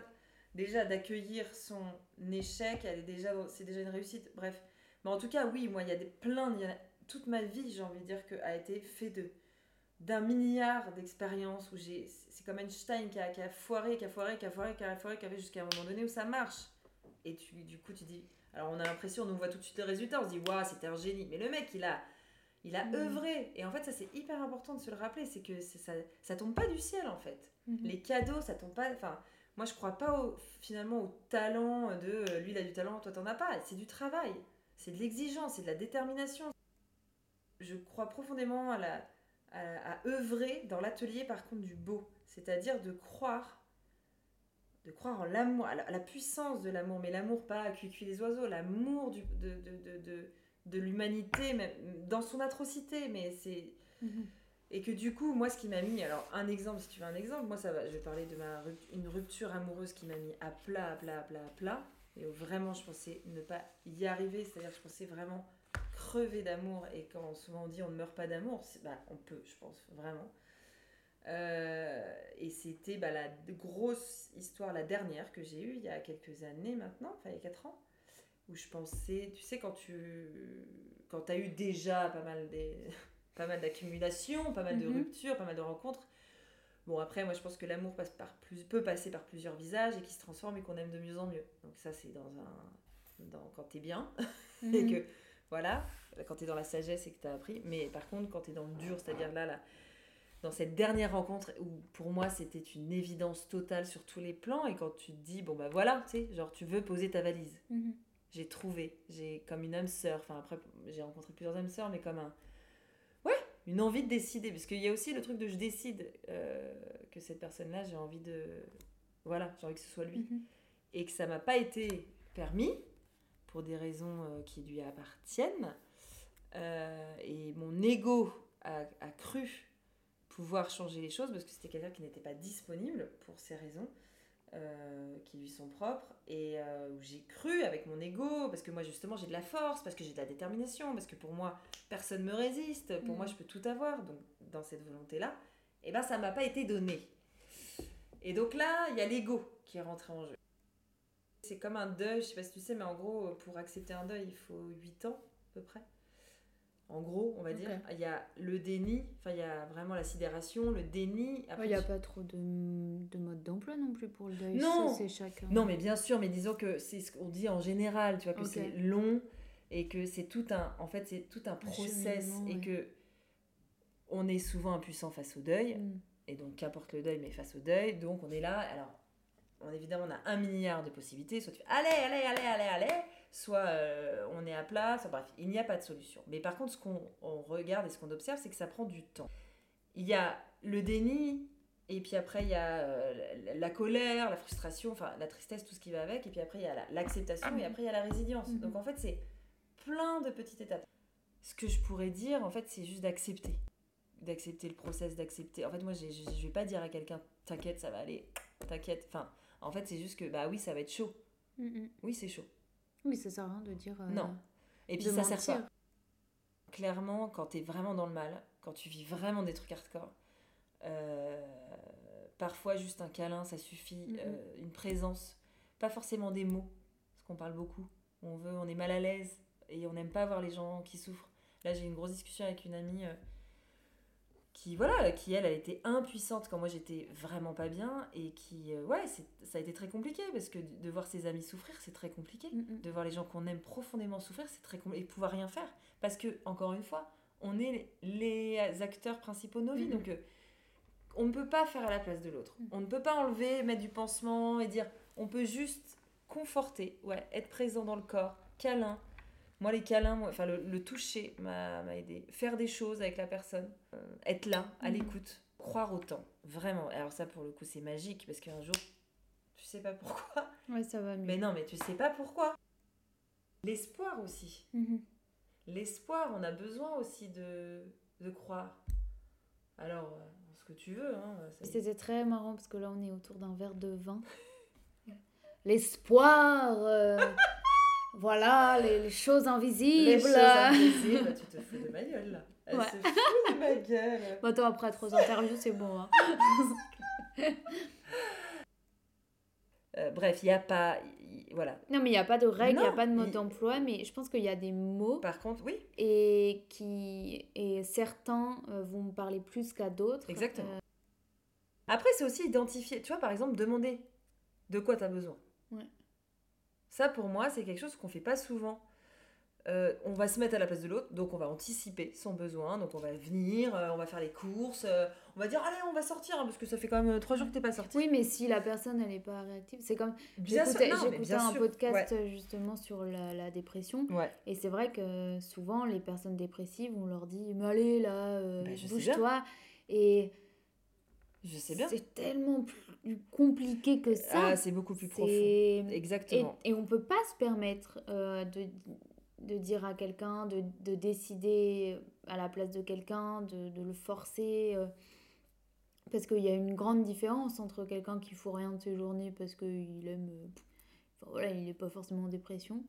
déjà d'accueillir son échec, elle est déjà c'est déjà une réussite. Bref, mais en tout cas, oui, moi il y a des plein il y a toute ma vie, j'ai envie de dire, que, a été fait de d'un milliard d'expériences où j'ai. C'est comme Einstein qui a, qui a foiré, qui a foiré, qui a foiré, qui a foiré, qui a fait jusqu'à un moment donné où ça marche. Et tu, du coup, tu dis. Alors, on a l'impression, on nous voit tout de suite les résultats, on se dit, waouh, c'était un génie. Mais le mec, il a. Il a mm. œuvré. Et en fait, ça, c'est hyper important de se le rappeler. C'est que ça, ça tombe pas du ciel, en fait. Mm-hmm. Les cadeaux, ça tombe pas. Enfin, moi, je crois pas au, finalement au talent de euh, lui, il a du talent, toi, t'en as pas. C'est du travail. C'est de l'exigence, c'est de la détermination je crois profondément à, la, à, œuvrer dans l'atelier par contre du beau, c'est-à-dire de croire, de croire en l'amour, à, la puissance de l'amour, mais l'amour pas à cuit les oiseaux, l'amour de, de, de, de, l'humanité, dans son atrocité, mais c'est... Mhm. Et que du coup, moi, ce qui m'a mis, alors un exemple, si tu veux un exemple, moi, ça va, je vais parler de ma une rupture amoureuse qui m'a mis à plat, à plat, à plat, à plat, et où vraiment je pensais ne pas y arriver, c'est-à-dire je pensais vraiment crever d'amour et quand souvent on dit on ne meurt pas d'amour, bah, on peut, je pense, vraiment. Euh, et c'était bah, la grosse histoire, la dernière que j'ai eue il y a quelques années maintenant, enfin il y a 4 ans, où je pensais, tu sais, quand tu quand as eu déjà pas mal des pas mal d'accumulations, pas mal de mhm. ruptures, pas mal de rencontres. Bon, après, moi je pense que l'amour passe par plus, peut passer par plusieurs visages et qui se transforme et qu'on aime de mieux en mieux. Donc, ça, c'est dans un. Dans, quand t'es bien et mhm. que voilà, quand tu es dans la sagesse et que tu as appris. Mais par contre, quand tu es dans le dur, c'est-à-dire là, là, dans cette dernière rencontre où pour moi c'était une évidence totale sur tous les plans, et quand tu te dis, bon bah voilà, tu sais, genre tu veux poser ta valise. Mhm. J'ai trouvé, j'ai comme une âme sœur, enfin après j'ai rencontré plusieurs âmes sœurs, mais comme un. Ouais, une envie de décider. Parce qu'il y a aussi le truc de je décide euh, que cette personne-là, j'ai envie de. Voilà, j'ai envie que ce soit lui. Mhm. Et que ça m'a pas été permis pour des raisons euh, qui lui appartiennent. Euh, et mon ego a, cru pouvoir changer les choses parce que c'était quelqu'un qui n'était pas disponible pour ces raisons euh, qui lui sont propres. Et où j'ai cru avec mon ego parce que moi justement j'ai de la force parce que j'ai de la détermination parce que pour moi personne me résiste. Pour moi mm. je peux tout avoir. Donc dans cette volonté là et eh ben ça m'a pas été donné. Et donc là il y a l'ego qui est rentré en jeu. C'est comme un deuil, je sais pas si tu sais, mais en gros, pour accepter un deuil, il faut 8 ans à peu près. En gros, on va dire, il y a le déni, enfin il y a vraiment la sidération, le déni. il n'y a pas trop de, de mode d'emploi non plus pour le deuil. Non, c'est chacun. Non, mais bien sûr, mais disons que c'est ce qu'on dit en général, tu vois, que c'est long et que c'est tout un, en fait, c'est tout un process et que on est souvent impuissant face au deuil. Mm. Et donc, qu'importe le deuil, mais face au deuil, donc on est là. Alors, évidemment, on a un milliard de possibilités. Soit tu fais allez, allez, allez, allez, allez, soit euh, on est à plat, soit bref, il n'y a pas de solution. Mais par contre, ce qu'on regarde et ce qu'on observe, c'est que ça prend du temps. Il y a le déni, et puis après, il y a euh, la colère, la frustration, enfin la tristesse, tout ce qui va avec, et puis après, il y a l'acceptation, et après, il y a la résilience. Mhm. Donc en fait, c'est plein de petites étapes. Ce que je pourrais dire, en fait, c'est juste d'accepter. D'accepter le process, d'accepter. En fait, moi, je ne vais pas dire à quelqu'un, t'inquiète, ça va aller, t'inquiète. Enfin, en fait, c'est juste que, bah oui, ça va être chaud. Mm, mm. Oui, c'est chaud. Oui, ça sert à rien de dire. euh, Non. Et puis ça sert mentir. pas. Clairement, quand t'es vraiment dans le mal, quand tu vis vraiment des trucs hardcore, euh, parfois juste un câlin, ça suffit, euh, une présence, pas forcément des mots, parce qu'on parle beaucoup. On veut, on est mal à l'aise et on n'aime pas voir les gens qui souffrent. Là, j'ai eu une grosse discussion avec une amie qui, voilà, qui elle a été impuissante quand moi j'étais vraiment pas bien et qui, euh, ouais, c'est- ça a été très compliqué parce que de voir ses amis souffrir, c'est très compliqué Mm, mm. de voir les gens qu'on aime profondément souffrir, c'est très compliqué. Et pouvoir rien faire. Parce que, encore une fois, on est les acteurs principaux de nos vies. Mhm. Donc, euh, on ne peut pas faire à la place de l'autre. On ne peut pas enlever, mettre du pansement et dire. On peut juste conforter, ouais, être présent dans le corps, câlin. Moi, les câlins, moi, enfin, le, le toucher m'a aidé. Faire des choses avec la personne, euh, être là, à Mhm. l'écoute, croire autant. Vraiment. Alors, ça, pour le coup, c'est magique parce qu'un jour, tu sais pas pourquoi. Ouais, ça va mieux. Mais non, mais tu sais pas pourquoi. L'espoir aussi. Mhm. L'espoir, on a besoin aussi de, de croire. Alors, euh, ce que tu veux. Hein, C'était très marrant parce que là, on est autour d'un verre de vin. L'espoir, euh, voilà, les, les choses invisibles. Les choses invisibles, bah, tu te fous de ma gueule là. Elle Ouais. se fout de ma gueule. Bon, attends, après trois interviews, c'est bon. hein. Euh, bref, il n'y a pas. y- voilà. Non, mais il n'y a pas de règle, il n'y a pas de mode d'emploi, mais je pense qu'il y a des mots Par contre, oui, et qui et certains euh, vont me parler plus qu'à d'autres. Exactement. Euh, Après, c'est aussi identifier. Tu vois, par exemple, demander de quoi tu as besoin. Ça, pour moi, c'est quelque chose qu'on fait pas souvent. Euh, on va se mettre à la place de l'autre, donc on va anticiper son besoin, donc on va venir, euh, on va faire les courses, euh, on va dire allez on va sortir hein, parce que ça fait quand même euh, trois jours que t'es pas sorti. Oui, mais si la personne elle n'est pas réactive, c'est comme j'écoutais un sûr, podcast ouais. justement sur la, la dépression Ouais. et c'est vrai que souvent les personnes dépressives on leur dit mais allez là euh, sais bouge-toi et Je sais bien. c'est tellement plus compliqué que ça. Ah, c'est beaucoup plus profond. C'est- Et, Exactement. et on peut pas se permettre euh, de, de dire à quelqu'un, de, de décider à la place de quelqu'un, de, de le forcer. euh, parce qu'il y a une grande différence entre quelqu'un qui fout rien de ses journées parce qu'il aime. euh, enfin, voilà, il n'est pas forcément en dépression.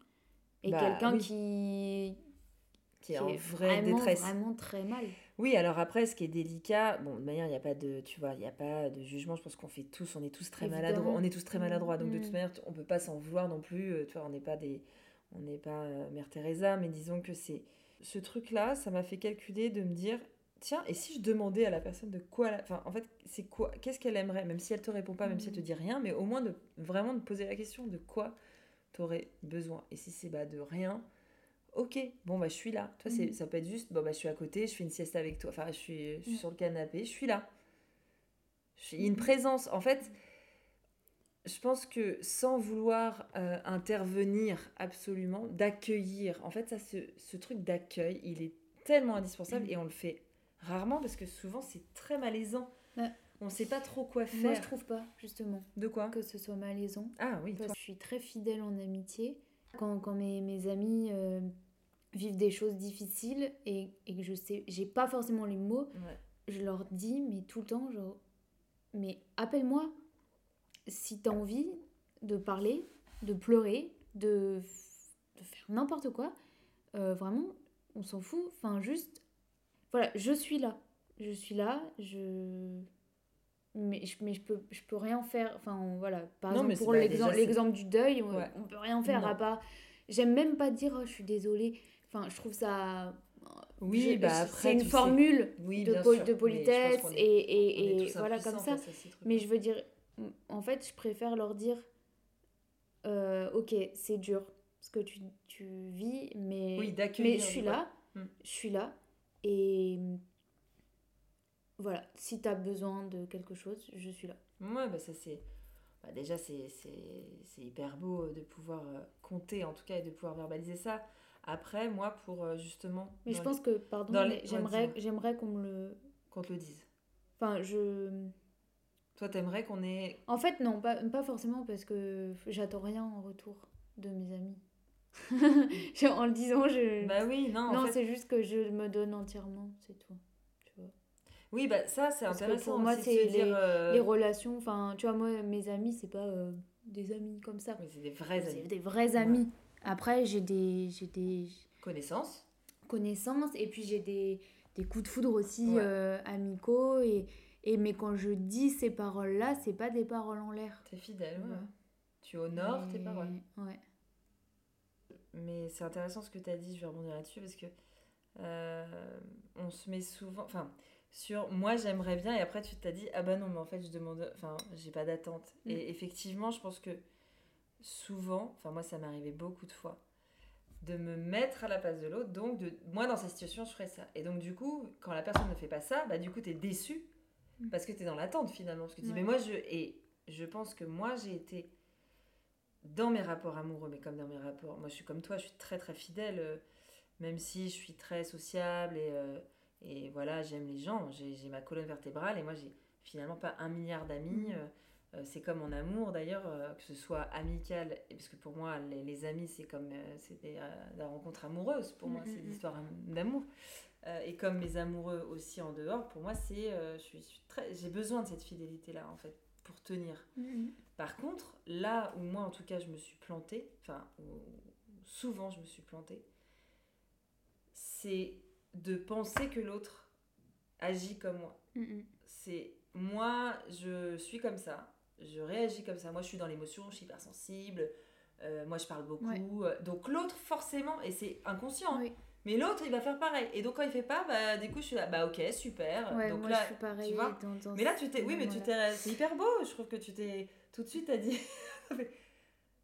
Et Bah, quelqu'un oui. qui, Qui est en vraie vraiment, détresse. vraiment très mal. Oui, alors après, ce qui est délicat, bon, de manière, il n'y a pas de, tu vois, il n'y a pas de jugement. Je pense qu'on fait tous, on est tous très Évidemment. maladroits. On est tous très maladroits. Donc de toute manière, on peut pas s'en vouloir non plus. euh, Tu vois, on n'est pas des, on n'est pas euh, Mère Teresa, mais disons que c'est ce truc-là, ça m'a fait calculer de me dire, tiens, et si je demandais à la personne de quoi, elle- enfin, en fait, c'est quoi, qu'est-ce qu'elle aimerait, même si elle te répond pas, même si elle te Mm. dit rien, mais au moins de vraiment de poser la question de quoi tu aurais besoin. Et si c'est bah, de rien. Ok, bon bah je suis là. Toi, Mhm. ça peut être juste, bon bah je suis à côté, je fais une sieste avec toi. Enfin, je suis, je suis Mhm. sur le canapé, je suis là. Je suis une présence. En fait, je pense que sans vouloir euh, intervenir absolument, d'accueillir. En fait, ça, ce, ce truc d'accueil, il est tellement indispensable Mhm. et on le fait rarement parce que souvent c'est très malaisant. Ouais. On sait pas trop quoi faire. Moi, je trouve pas, justement, De quoi? Que ce soit malaisant. Ah oui. Parce toi. que je suis très fidèle en amitié. Quand, quand mes, mes amis euh, vivent des choses difficiles et, et que je sais, j'ai pas forcément les mots, Ouais. je leur dis, mais tout le temps, genre, mais appelle-moi si t'as envie de parler, de pleurer, de, de faire n'importe quoi. Euh, vraiment, on s'en fout. Enfin, juste, voilà, je suis là. Je suis là, je. Mais je, mais je peux, je peux rien faire. Enfin, voilà. Par Non, exemple, pour l'exemple du deuil, on, Ouais. on peut rien faire Non. à part. J'aime même pas dire, oh, je suis désolée. Enfin, je trouve ça. Oui, bah c'est- après. C'est une sais- formule Oui, de, sûr, politesse est- et, et, et voilà comme ça. Mais je veux dire, en fait, je préfère leur dire euh, Ok, c'est dur ce que tu, tu vis, mais, Oui, mais je suis là, Hmm. je suis là, et voilà, si tu as besoin de quelque chose, je suis là. Ouais, bah ça c'est. bah, déjà, c'est c'est- c'est hyper beau de pouvoir euh, compter, en tout cas, et de pouvoir verbaliser ça. Après, moi, pour euh, justement. Mais je pense que, pardon, les- j'aimerais j'aimerais qu'on me le. les- Qu'on te le dise. Enfin, je. Toi, t'aimerais qu'on ait. En fait, non, pas, pas forcément parce que j'attends rien en retour de mes amis. En le disant, je. Bah oui, non, en non, fait- c'est juste que je me donne entièrement, c'est tout. Tu vois. Oui, bah ça, c'est intéressant. pour moi, c'est se dire, les- euh, Les relations, enfin, tu vois, moi, mes amis, c'est pas. euh, des amis comme ça. Mais c'est des vrais C'est amis. des vrais amis. Après, j'ai des, j'ai des Connaissances. connaissances et puis j'ai des, des coups de foudre aussi Ouais. euh, amicaux. Et, et, mais quand je dis ces paroles-là, c'est pas des paroles en l'air. T'es fidèle, ouais. Ouais. Tu honores tes paroles. Ouais. Mais c'est intéressant ce que tu as dit, je vais rebondir là-dessus parce que euh, on se met souvent. Enfin, sur moi j'aimerais bien et après tu t'as dit ah bah non, mais en fait je demande. Enfin, j'ai pas d'attente. Mm. Et effectivement, je pense que souvent, enfin, moi ça arrivé beaucoup de fois, de me mettre à la place de l'autre. Donc, de, moi dans cette situation, je ferais ça. Et donc, du coup, quand la personne ne fait pas ça, bah du coup, t'es déçu Mm. parce que t'es dans l'attente finalement. Parce que tu dis, Ouais. mais moi je. Et je pense que moi j'ai été dans mes rapports amoureux, mais comme dans mes rapports, moi je suis comme toi, je suis très très fidèle, euh, même si je suis très sociable et, euh, et voilà, j'aime les gens, j'ai ma colonne vertébrale et moi j'ai finalement pas un milliard d'amis. Euh, euh, c'est comme mon amour d'ailleurs, euh, que ce soit amical, parce que pour moi les, les amis c'est comme euh, c'est des, euh, des rencontres amoureuses, pour moi c'est mhm. l'histoire d'amour. Euh, et comme mes amoureux aussi en dehors, pour moi c'est, euh, je suis, je suis très, j'ai besoin de cette fidélité là en fait pour tenir. Par contre, là où moi en tout cas je me suis plantée, enfin souvent je me suis plantée, c'est de penser que l'autre agit comme moi. C'est moi je suis comme ça, je réagis comme ça. Moi je suis dans l'émotion, je suis hypersensible, euh, moi je parle beaucoup. Ouais. euh, Donc l'autre forcément, et c'est inconscient, Oui. mais l'autre il va faire pareil. Et donc quand il fait pas, bah du coup je suis là, bah ok super. Ouais, donc moi là, je suis pareil. tu vois, dans- dans mais là, tu t'es. Oui, mais tu t'es. C'est hyper beau. Je trouve que tu t'es. Tout de suite, t'as dit. mais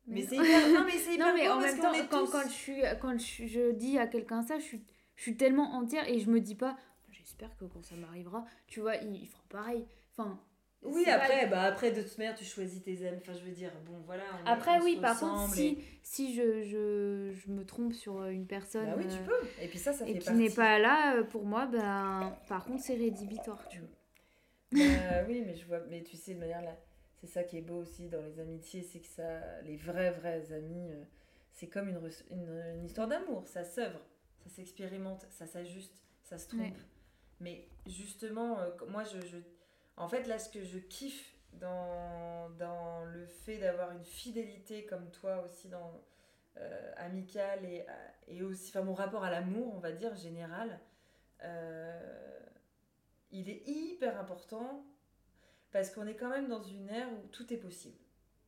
Mais c'est hyper. Non, mais c'est hyper Non, mais beau en parce même temps, est quand, tous- quand, je suis, quand je dis à quelqu'un ça, je suis, je suis tellement entière et je me dis pas, j'espère que quand ça m'arrivera, tu vois, il, il fera pareil. Enfin, Oui, après, pas- bah, après, de toute manière, tu choisis tes amis. Enfin, je veux dire, bon, voilà. on Après, on oui, par contre, si, et- si je, je, je me trompe sur une personne Bah oui, tu euh, peux. Et puis ça, ça et fait qui n'est pas là, euh, pour moi, ben, par contre, c'est rédhibitoire, tu vois. Bah, oui, mais je vois. Mais tu sais, de manière là. C'est ça qui est beau aussi dans les amitiés, c'est que ça, les vrais, vrais amis, euh, c'est comme une, une, une histoire d'amour. Ça s'œuvre, ça s'expérimente, ça s'ajuste, ça se trompe. Ouais. Mais justement, euh, moi, je, je- en fait, là, ce que je kiffe dans, dans le fait d'avoir une fidélité comme toi aussi dans euh, amicale et, et aussi, enfin, mon rapport à l'amour, on va dire, général, euh, il est hyper important parce qu'on est quand même dans une ère où tout est possible.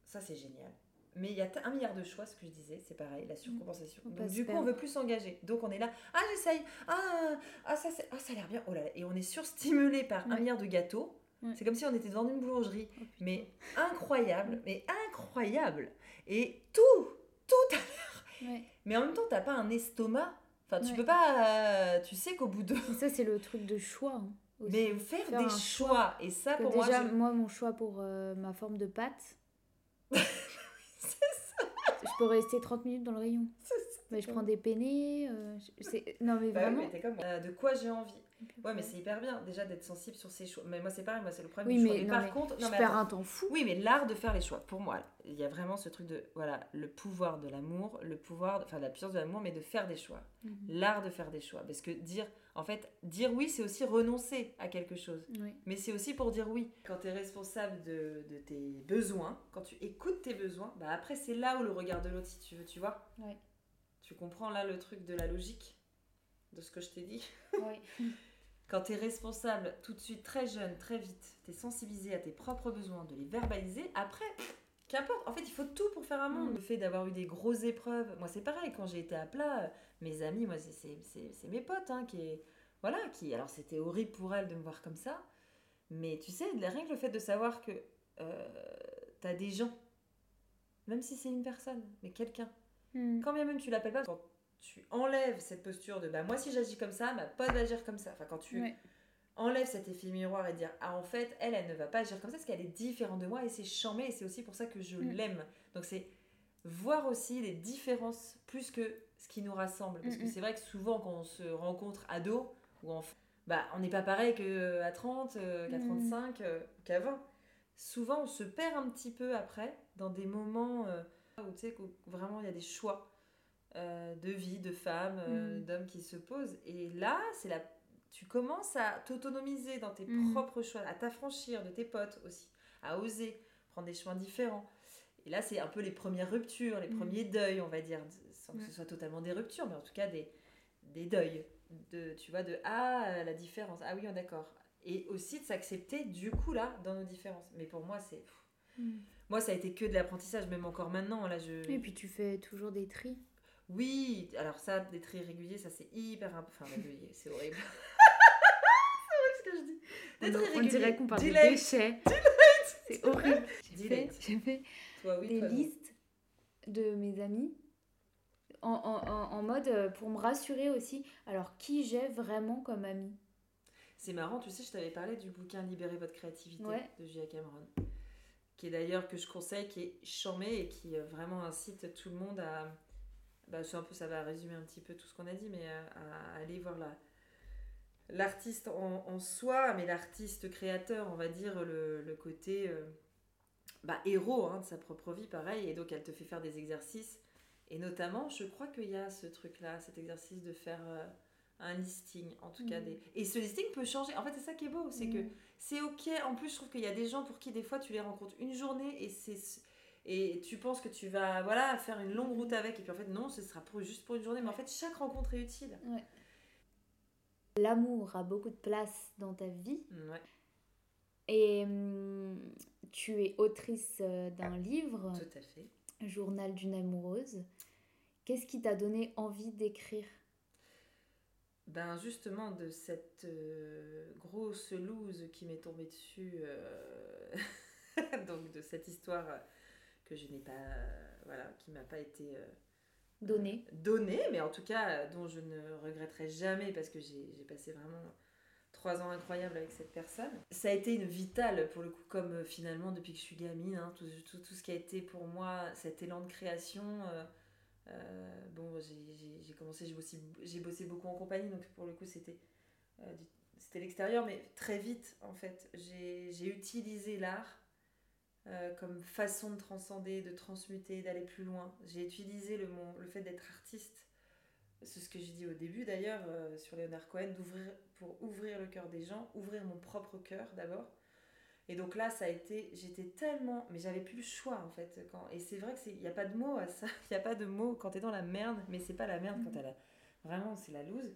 Ça, c'est génial. Mais il y a un milliard de choix, ce que je disais, c'est pareil, la surcompensation. On Donc, du coup, on veut plus s'engager. Donc, on est là, ah, j'essaye, ah, ah, ça, c'est- ah, ça a l'air bien, oh là là. Et on est surstimulé par un milliard de gâteaux. Ouais. C'est comme si on était devant une boulangerie. Oh. Mais incroyable, mais incroyable. Et tout, tout a Ouais. Mais en même temps, t'as pas un estomac. Enfin, tu Ouais. peux pas. euh, tu sais qu'au bout de. Et ça, c'est le truc de choix. hein, aussi. Mais faire, Faire des choix. Et ça, Que pour déjà, moi, je- moi, mon choix pour euh, ma forme de pâte, je peux rester 30 minutes dans le rayon. Mais je prends des penne. euh, c'est- non, mais Bah vraiment. mais comme. Euh, de quoi j'ai envie? Ouais, mais c'est hyper bien déjà d'être sensible sur ses choix. Mais moi, c'est pareil, moi, c'est le problème Oui, du mais, choix. Mais non, par mais contre, je non, mais perds attends. un temps fou. Oui, mais l'art de faire les choix. Pour moi, il y a vraiment ce truc de, voilà, le pouvoir de l'amour, le pouvoir, enfin, la puissance de l'amour, mais de faire des choix. Mhm. L'art de faire des choix. Parce que dire, en fait, dire oui, c'est aussi renoncer à quelque chose. Oui. Mais c'est aussi pour dire oui. Quand tu es responsable de, de tes besoins, quand tu écoutes tes besoins, bah après, c'est là où le regard de l'autre, si tu veux, tu vois. Ouais. Tu comprends là le truc de la logique de ce que je t'ai dit Ouais. Quand tu es responsable tout de suite, très jeune, très vite, tu es sensibilisé à tes propres besoins, de les verbaliser, après, qu'importe. En fait, il faut tout pour faire un monde. Mm. Le fait d'avoir eu des grosses épreuves, moi c'est pareil, quand j'ai été à plat, mes amis, moi c'est- c'est c'est- c'est mes potes, hein, qui est... Voilà, qui... Alors c'était horrible pour elles de me voir comme ça, mais tu sais, rien que le fait de savoir que euh, tu as des gens, même si c'est une personne, mais quelqu'un, Hmm. quand bien même tu l'appelles pas, quand tu enlèves cette posture de bah moi si j'agis comme ça, ma pote va agir comme ça. Enfin quand tu Ouais. enlèves cet effet miroir et dire ah en fait elle elle ne va pas agir comme ça parce qu'elle est différente de moi et c'est charmé et c'est aussi pour ça que je Mm. l'aime. Donc c'est voir aussi les différences plus que ce qui nous rassemble parce que c'est vrai que souvent quand on se rencontre ado ou bah on n'est pas pareil que à 30, euh, qu'à Mm. 35, euh, qu'à 20. Souvent on se perd un petit peu après dans des moments euh, où tu sais qu'au- vraiment il y a des choix euh, de vie, de femmes, euh, Mm. d'hommes qui se posent. Et là, c'est la... tu commences à t'autonomiser dans tes Mm. propres choix, à t'affranchir de tes potes aussi, à oser prendre des chemins différents. Et là, c'est un peu les premières ruptures, les Mm. premiers deuils, on va dire, sans que ce soit totalement des ruptures, mais en tout cas des, des deuils. De, tu vois, de ah, la différence, ah oui, oh, d'accord. Et aussi de s'accepter du coup là, dans nos différences. Mais pour moi, c'est. Moi, ça a été que de l'apprentissage, même encore maintenant. Là, je... Et puis tu fais toujours des tris. Oui, alors ça, des tri réguliers, ça c'est hyper Enfin, régulier, c'est horrible. c'est horrible ce que je dis. Des On, tri on dirait qu'on parle de déchets. C'est horrible. J'ai fait, fait Toi, oui, des toi, listes de mes amis en, en- en- en mode euh, pour me rassurer aussi. Alors, qui j'ai vraiment comme ami? C'est marrant, tu sais, je t'avais parlé du bouquin Libérez votre créativité Ouais. de J.A. Cameron, qui est d'ailleurs que je conseille, qui est charmé et qui euh, vraiment incite tout le monde à. Bah, c'est un peu, ça va résumer un petit peu tout ce qu'on a dit, mais à, à aller voir la l'artiste en, en soi, mais l'artiste créateur, on va dire, le, le côté euh, bah, héros hein, de sa propre vie, pareil, et donc elle te fait faire des exercices. Et notamment, je crois qu'il y a ce truc-là, cet exercice de faire euh, un listing, en tout cas. Des... Et ce listing peut changer. En fait, c'est ça qui est beau, c'est que Mm. c'est ok. En plus, je trouve qu'il y a des gens pour qui, des fois, tu les rencontres une journée et c'est. Et tu penses que tu vas voilà, faire une longue route avec, et puis en fait, non, ce sera pour, juste pour une journée. Mais en fait, chaque rencontre est utile. L'amour a beaucoup de place dans ta vie. Ouais, Et hum, tu es autrice euh, d'un livre, tout à fait. Journal d'une amoureuse. Qu'est-ce qui t'a donné envie d'écrire? Ben justement, de cette euh, grosse loose qui m'est tombée dessus, euh, donc de cette histoire que je n'ai pas, euh, voilà, qui m'a pas été euh, Donnée donnée, mais en tout cas euh, dont je ne regretterai jamais parce que j'ai passé vraiment trois ans incroyables avec cette personne. Ça a été une vitale pour le coup, comme euh, finalement depuis que je suis gamine, hein, tout, tout, tout ce qui a été pour moi cet élan de création. euh, euh, bon, j'ai- commencé, j'ai bossé, j'ai bossé beaucoup en compagnie, donc pour le coup c'était euh, l'extérieur, mais très vite en fait, j'ai utilisé l'art euh, comme façon de transcender, de transmuter, d'aller plus loin. J'ai utilisé le, mon- le fait d'être artiste, c'est ce que j'ai dit au début d'ailleurs euh, sur Léonard Cohen, d'ouvrir pour ouvrir le cœur des gens, ouvrir mon propre cœur d'abord. Et donc là, ça a été, j'étais tellement, mais j'avais plus le choix en fait. Quand, et c'est vrai que c'est, il y a pas de mots à ça, il y a pas de mots quand t'es dans la merde, mais c'est pas la merde quand t'as la, vraiment c'est la loose.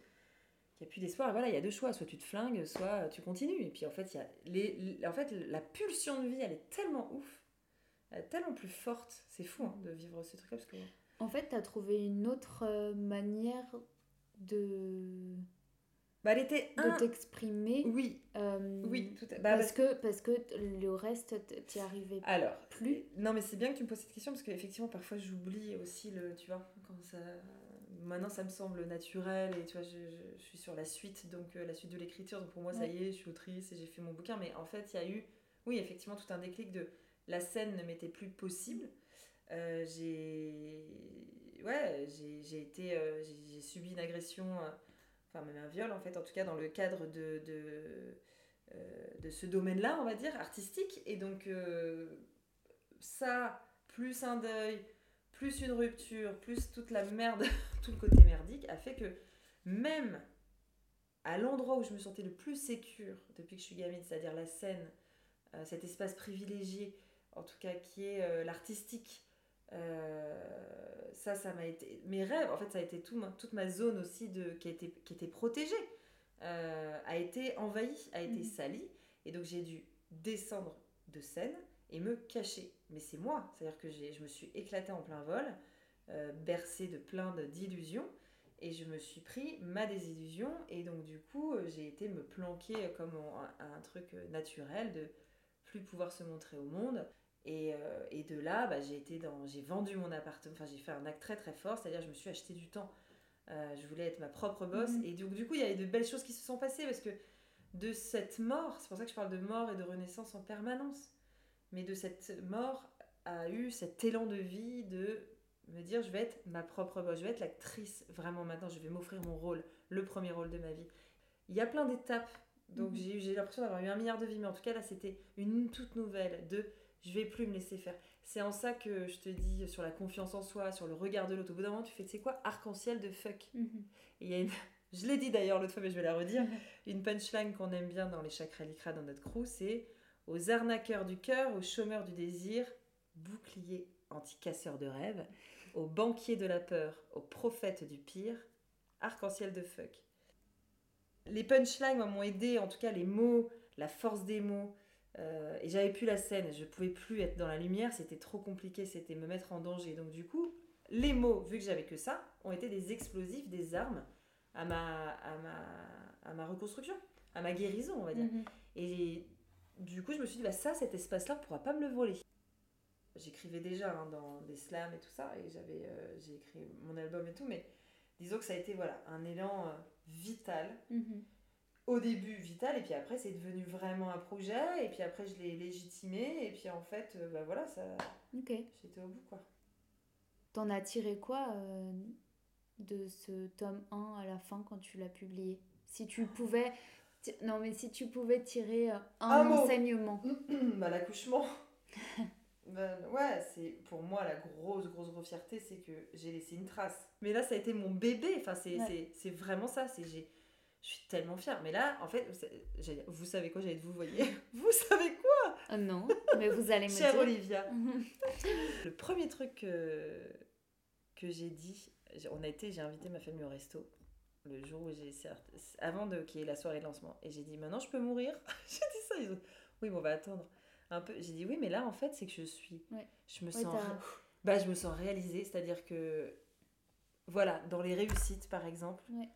Il n'y a plus d'espoir. Et voilà, il y a deux choix. Soit tu te flingues, soit tu continues. Et puis en fait, il y a les, les- en fait, la pulsion de vie, elle est tellement ouf. Elle est tellement plus forte. C'est fou hein, de vivre ce truc-là. Parce que... En fait, t'as trouvé une autre euh, manière de, Bah, elle était de un... t'exprimer. Oui, euh, oui, tout à... bah, parce, que, parce que le reste, t'y arrivais Alors, plus. Non, mais c'est bien que tu me poses cette question parce qu'effectivement, parfois, j'oublie aussi le. Tu vois, quand ça. Maintenant, ça me semble naturel et tu vois, je, je- je suis sur la suite, donc euh, la suite de l'écriture. Donc pour moi, ça y est, je suis autrice et j'ai fait mon bouquin. Mais en fait, il y a eu, oui, effectivement, tout un déclic de la scène ne m'était plus possible. Euh, j'ai. Ouais, j'ai j'ai été. euh, j'ai subi une agression, enfin, même un viol en fait, en tout cas, dans le cadre de. de de ce domaine-là, on va dire, artistique. Et donc, ça, plus un deuil, plus une rupture, plus toute la merde, tout le côté merdique, a fait que même à l'endroit où je me sentais le plus sécure depuis que je suis gamine, c'est-à-dire la scène, euh, cet espace privilégié, en tout cas qui est euh, l'artistique, euh, ça, ça m'a été... Mes rêves, en fait, ça a été tout ma- toute ma zone aussi de, qui, a été, qui était protégée, a été envahie, a été Mhm. salie. Et donc j'ai dû descendre de scène et me cacher. Mais c'est moi, c'est-à-dire que je me suis éclatée en plein vol, euh, bercée de plein de- d'illusions, et je me suis pris ma désillusion, et donc du coup euh, j'ai été me planquer comme un, un truc euh, naturel de plus pouvoir se montrer au monde. Et, euh, et de là, bah, j'ai été dans, j'ai vendu mon appartement, enfin j'ai fait un acte très très fort, c'est-à-dire je me suis acheté du temps. Euh, je voulais être ma propre boss, Mhm. et donc du coup il y a eu de belles choses qui se sont passées parce que de cette mort, c'est pour ça que je parle de mort et de renaissance en permanence, mais de cette mort a eu cet élan de vie de me dire je vais être ma propre boss, je vais être l'actrice vraiment maintenant, je vais m'offrir mon rôle, le premier rôle de ma vie. Il y a plein d'étapes, donc Mhm. j'ai eu- j'ai l'impression d'avoir eu un milliard de vies, mais en tout cas là c'était une toute nouvelle de je vais plus me laisser faire. C'est en ça que je te dis sur la confiance en soi, sur le regard de l'autre. Au bout d'un moment, tu fais, tu sais quoi, arc-en-ciel de fuck. Mhm. Et il y a une... Je l'ai dit d'ailleurs l'autre fois, mais je vais la redire. Une punchline qu'on aime bien dans les chakras likra dans notre crew, c'est aux arnaqueurs du cœur, aux chômeurs du désir, bouclier anti-casseur de rêves, au banquier de la peur, au prophète du pire, arc-en-ciel de fuck. Les punchlines m'ont aidé, en tout cas les mots, la force des mots. euh, et j'avais plus la scène, je pouvais plus être dans la lumière, c'était trop compliqué, c'était me mettre en danger. Donc du coup, les mots, vu que j'avais que ça, ont été des explosifs, des armes à ma, à ma, à ma reconstruction, à ma guérison, on va dire. Mhm. Et du coup, je me suis dit, bah, ça, cet espace-là, on pourra pas me le voler. J'écrivais déjà hein, dans des slams et tout ça, et j'avais, euh, j'ai écrit mon album et tout, mais disons que ça a été voilà, un élan euh, vital. Mhm. Au début, vital, et puis après, c'est devenu vraiment un projet, et puis après, je l'ai légitimé, et puis en fait, euh, bah voilà, ça, j'étais au bout, quoi. T'en as tiré quoi euh, de ce tome 1 à la fin quand tu l'as publié? Si tu pouvais. ti- Non, mais si tu pouvais tirer un enseignement. bah, l'accouchement. Ben, ouais, c'est pour moi la grosse, grosse, grosse fierté, c'est que j'ai laissé une trace. Mais là, ça a été mon bébé. Enfin, c'est Ouais. vraiment ça. C'est j'ai, je suis tellement fière. Mais là, en fait, vous savez quoi J'allais vous voyez. Vous savez quoi? Ah non, mais vous allez me Chère dire. Olivia. Mhm. Le premier truc que, que j'ai dit, j'ai- on a été, j'ai invité ma famille au resto le jour où j'ai avant de qu'il y ait la soirée de lancement, et j'ai dit maintenant je peux mourir. j'ai dit ça, ils ont oui mais on va attendre un peu. J'ai dit oui mais là en fait c'est que je suis, Ouais. je me Ouais, sens, bah je me sens réalisée, c'est-à-dire que voilà dans les réussites par exemple, Ouais.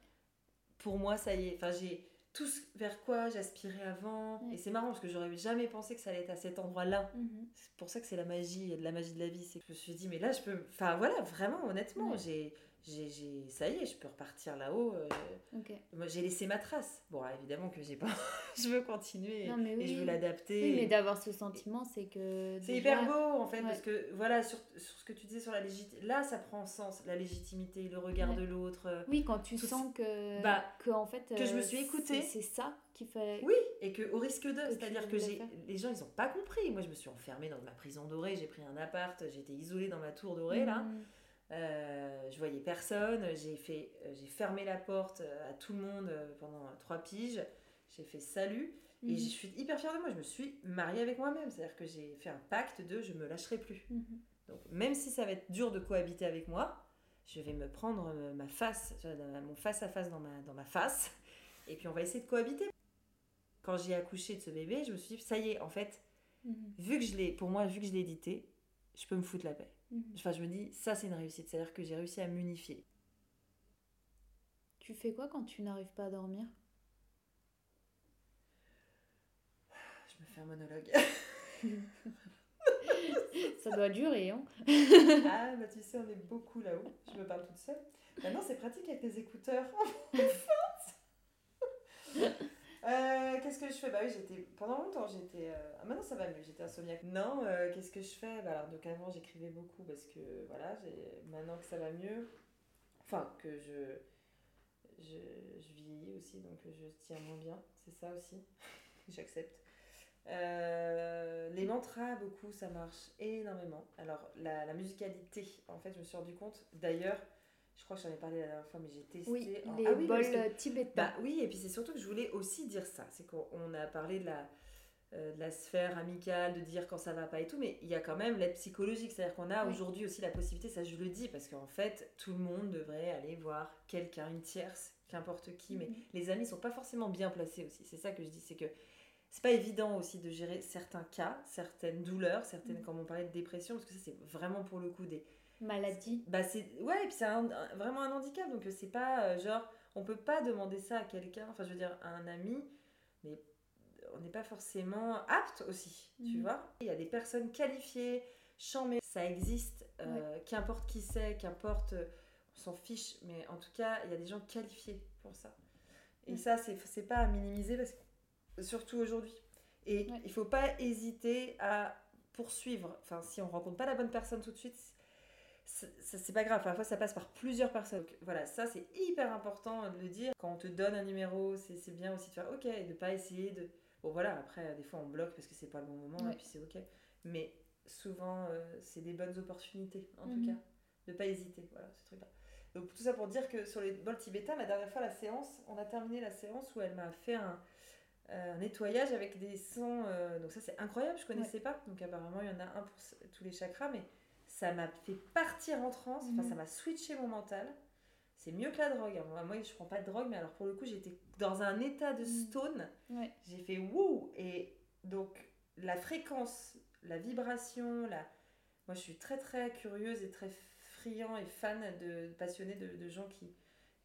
pour moi ça y est, enfin j'ai tout ce vers quoi j'aspirais avant, et c'est marrant parce que j'aurais jamais pensé que ça allait être à cet endroit-là. Mhm. C'est pour ça que c'est la magie, il y a de la magie de la vie. C'est que je me suis dit, mais là, je peux. Enfin, voilà, vraiment, honnêtement, j'ai, j'ai, ça y est, je peux repartir là-haut. euh. Moi, j'ai laissé ma trace. Bon, évidemment que j'ai pas. je veux continuer Non, mais et je veux l'adapter. Oui, mais d'avoir ce sentiment, c'est que. c'est déjà- hyper beau, en fait, Ouais. parce que, voilà, sur, sur ce que tu disais sur la légitimité, là, ça prend sens, la légitimité, le regard Ouais. de l'autre. euh, Oui, quand tu sens que. Bah, que en fait. que je me euh, suis écoutée. C'est ça qui fait. Oui, et que au risque de, c'est-à-dire que j'ai, les gens ils ont pas compris. Moi je me suis enfermée dans ma prison dorée, j'ai pris un appart, j'étais isolée dans ma tour dorée là. Euh, je voyais personne, j'ai fait, euh, j'ai fermé la porte euh, à tout le monde euh, pendant trois piges. J'ai fait salut et Mhm. je suis hyper fière de moi. Je me suis mariée avec moi-même, c'est-à-dire que j'ai fait un pacte de je me lâcherai plus. Mhm. Donc même si ça va être dur de cohabiter avec moi, je vais me prendre ma face, mon face à face dans ma dans ma face, et puis on va essayer de cohabiter. Quand j'ai accouché de ce bébé, je me suis dit ça y est, en fait, Mhm. vu que je l'ai, pour moi, vu que je l'ai édité, je peux me foutre la paix. Mhm. Enfin, je me dis, ça, c'est une réussite. C'est-à-dire que j'ai réussi à m'unifier. Tu fais quoi quand tu n'arrives pas à dormir? Je me fais un monologue. Ça doit durer, hein ah, bah tu sais, on est beaucoup là-haut. Je me parle toute seule. Maintenant, c'est pratique avec les écouteurs. Euh, qu'est-ce que je fais? Bah oui, j'étais pendant longtemps, j'étais. euh, Ah, maintenant ça va mieux. J'étais insomniaque. Non, euh, qu'est-ce que je fais? Bah donc avant j'écrivais beaucoup parce que voilà, maintenant que ça va mieux, enfin que je je, vieillis aussi, donc je tiens moins bien. C'est ça aussi. J'accepte. Les mantras, beaucoup, ça marche énormément. Alors, la, la musicalité, en fait, je me suis rendu compte. D'ailleurs, je crois que j'en ai parlé la dernière fois, mais j'ai testé. Oui, en- les Ah oui, bols parce que- tibétains. bah oui, et puis c'est surtout que je voulais aussi dire ça. C'est qu'on on a parlé de la, euh, de la sphère amicale, de dire quand ça va pas et tout, mais il y a quand même l'aide psychologique. C'est-à-dire qu'on a Oui. aujourd'hui aussi la possibilité, ça je le dis, parce qu'en fait, tout le monde devrait aller voir quelqu'un, une tierce, qu'importe qui, mais Mhm. les amis sont pas forcément bien placés aussi. C'est ça que je dis, c'est que c'est pas évident aussi de gérer certains cas, certaines douleurs, certaines, Mhm. comme on parlait de dépression, parce que ça c'est vraiment pour le coup des, Maladie. bah c'est ouais et puis c'est un- un- vraiment un handicap donc euh, c'est pas euh, genre on peut pas demander ça à quelqu'un enfin je veux dire à un ami mais on n'est pas forcément apte aussi tu Mhm. vois il y a des personnes qualifiées chamées ça existe euh, qu'importe qui c'est qu'importe on s'en fiche mais en tout cas il y a des gens qualifiés pour ça et Mhm. ça c'est c'est pas à minimiser parce que surtout aujourd'hui et Ouais. il faut pas hésiter à poursuivre enfin si on rencontre pas la bonne personne tout de suite c'est pas grave, parfois ça passe par plusieurs personnes. Donc, voilà, ça c'est hyper important de le dire. Quand on te donne un numéro, c'est c'est bien aussi de faire ok et de pas essayer de. Bon voilà, après des fois on bloque parce que c'est pas le bon moment Ouais. et puis c'est ok. Mais souvent euh, c'est des bonnes opportunités en Mhm. tout cas. De pas hésiter, voilà ce truc-là. Donc tout ça pour dire que sur les bols tibétains, la dernière fois la séance, on a terminé la séance où elle m'a fait un, euh, nettoyage avec des sons. euh, donc ça c'est incroyable, je connaissais pas. Donc apparemment il y en a un pour tous les chakras, mais ça m'a fait partir en transe, enfin Mhm. ça m'a switché mon mental. C'est mieux que la drogue. hein. Moi, je prends pas de drogue, mais alors pour le coup, j'étais dans un état de Mhm. stone. Ouais. J'ai fait wouh Et donc, la fréquence, la vibration, la... moi je suis très très curieuse et très friand et fan de passionnée de, de gens qui.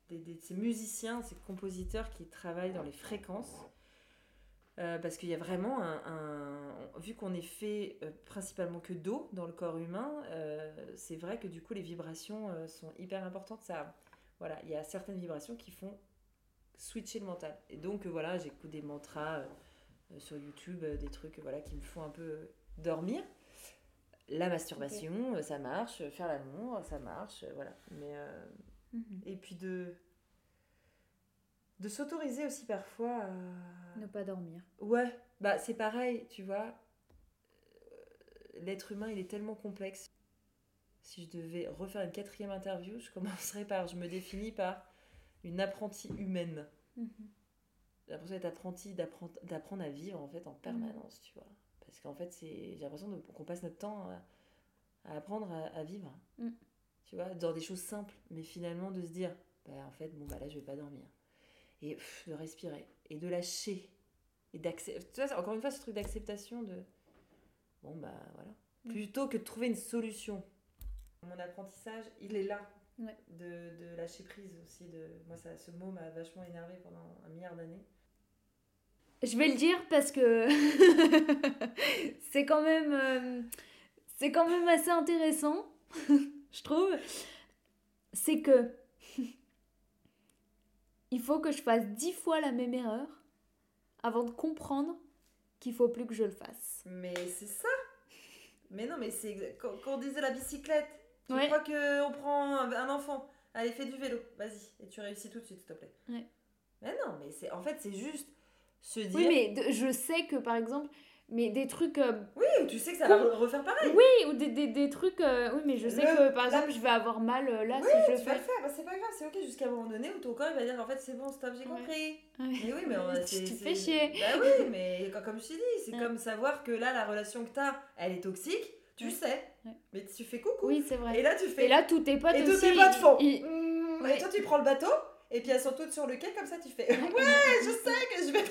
Des, des- ces musiciens, ces compositeurs qui travaillent dans les fréquences. Euh, parce qu'il y a vraiment un. un- vu qu'on est fait euh, principalement que d'eau dans le corps humain, euh, c'est vrai que du coup les vibrations sont hyper importantes. Ça, voilà, il y a certaines vibrations qui font switcher le mental. Et donc voilà, j'écoute des mantras sur YouTube, des trucs voilà qui me font un peu dormir. La masturbation, ça marche. Faire l'amour, ça marche. voilà. Mais Mhm. et puis de de s'autoriser aussi parfois à Ne pas dormir. Ouais, bah c'est pareil, tu vois. Euh, L'être humain, il est tellement complexe. Si je devais refaire une quatrième interview, je commencerais par je me définis par une apprentie humaine. Mhm. J'ai l'impression d'être apprenti, d'apprendre à vivre en fait en permanence, tu vois. Parce qu'en fait, c'est j'ai l'impression qu'on passe notre temps à, à apprendre à, à vivre. Mm. Tu vois, dans des choses simples, mais finalement de se dire, bah en fait, bon bah là je vais pas dormir. Et pff, de respirer et de lâcher et d'accepter. Encore une fois ce truc d'acceptation de bon bah voilà. Mm. Plutôt que de trouver une solution. Mon apprentissage, il est là. Ouais. De, de lâcher prise aussi. De... Moi, ça, ce mot m'a vachement énervé pendant un milliard d'années. Je vais le dire parce que c'est quand même euh, c'est quand même assez intéressant, je trouve. C'est que il faut que je fasse dix fois la même erreur avant de comprendre qu'il faut plus que je le fasse. Mais c'est ça Mais non, mais c'est quand, on disait la bicyclette. Tu Ouais. crois qu'on prend un, un enfant Allez, fais du vélo, vas-y. Et tu réussis tout de suite, s'il te plaît. Ouais. Mais non, mais c'est en fait, c'est juste se dire. Oui, mais de- je sais que par exemple, mais des trucs euh, Oui, tu sais que ça va re- refaire pareil. oui ou des, des, des trucs euh, oui, mais je sais Le- que par la- exemple, je vais avoir mal euh, là Oui, si je le vas le fais. faire, bah, c'est pas grave, c'est ok jusqu'à un moment donné où ton corps il va dire en fait c'est bon, stop, j'ai compris. Ouais. Mais oui, mais on, Tu te fais chier. Bah oui, mais co- comme je t'ai dit, c'est Ouais. comme savoir que là la relation que t'as elle est toxique, tu Ouais. sais. Mais tu fais coucou. Oui, c'est vrai. Et là tu fais. Et là, tous tes potes Et tous tes potes font. Mm, Ouais. Et toi, tu prends le bateau, et puis elles sont toutes sur le quai, comme ça, tu fais Ouais, je sais que je vais,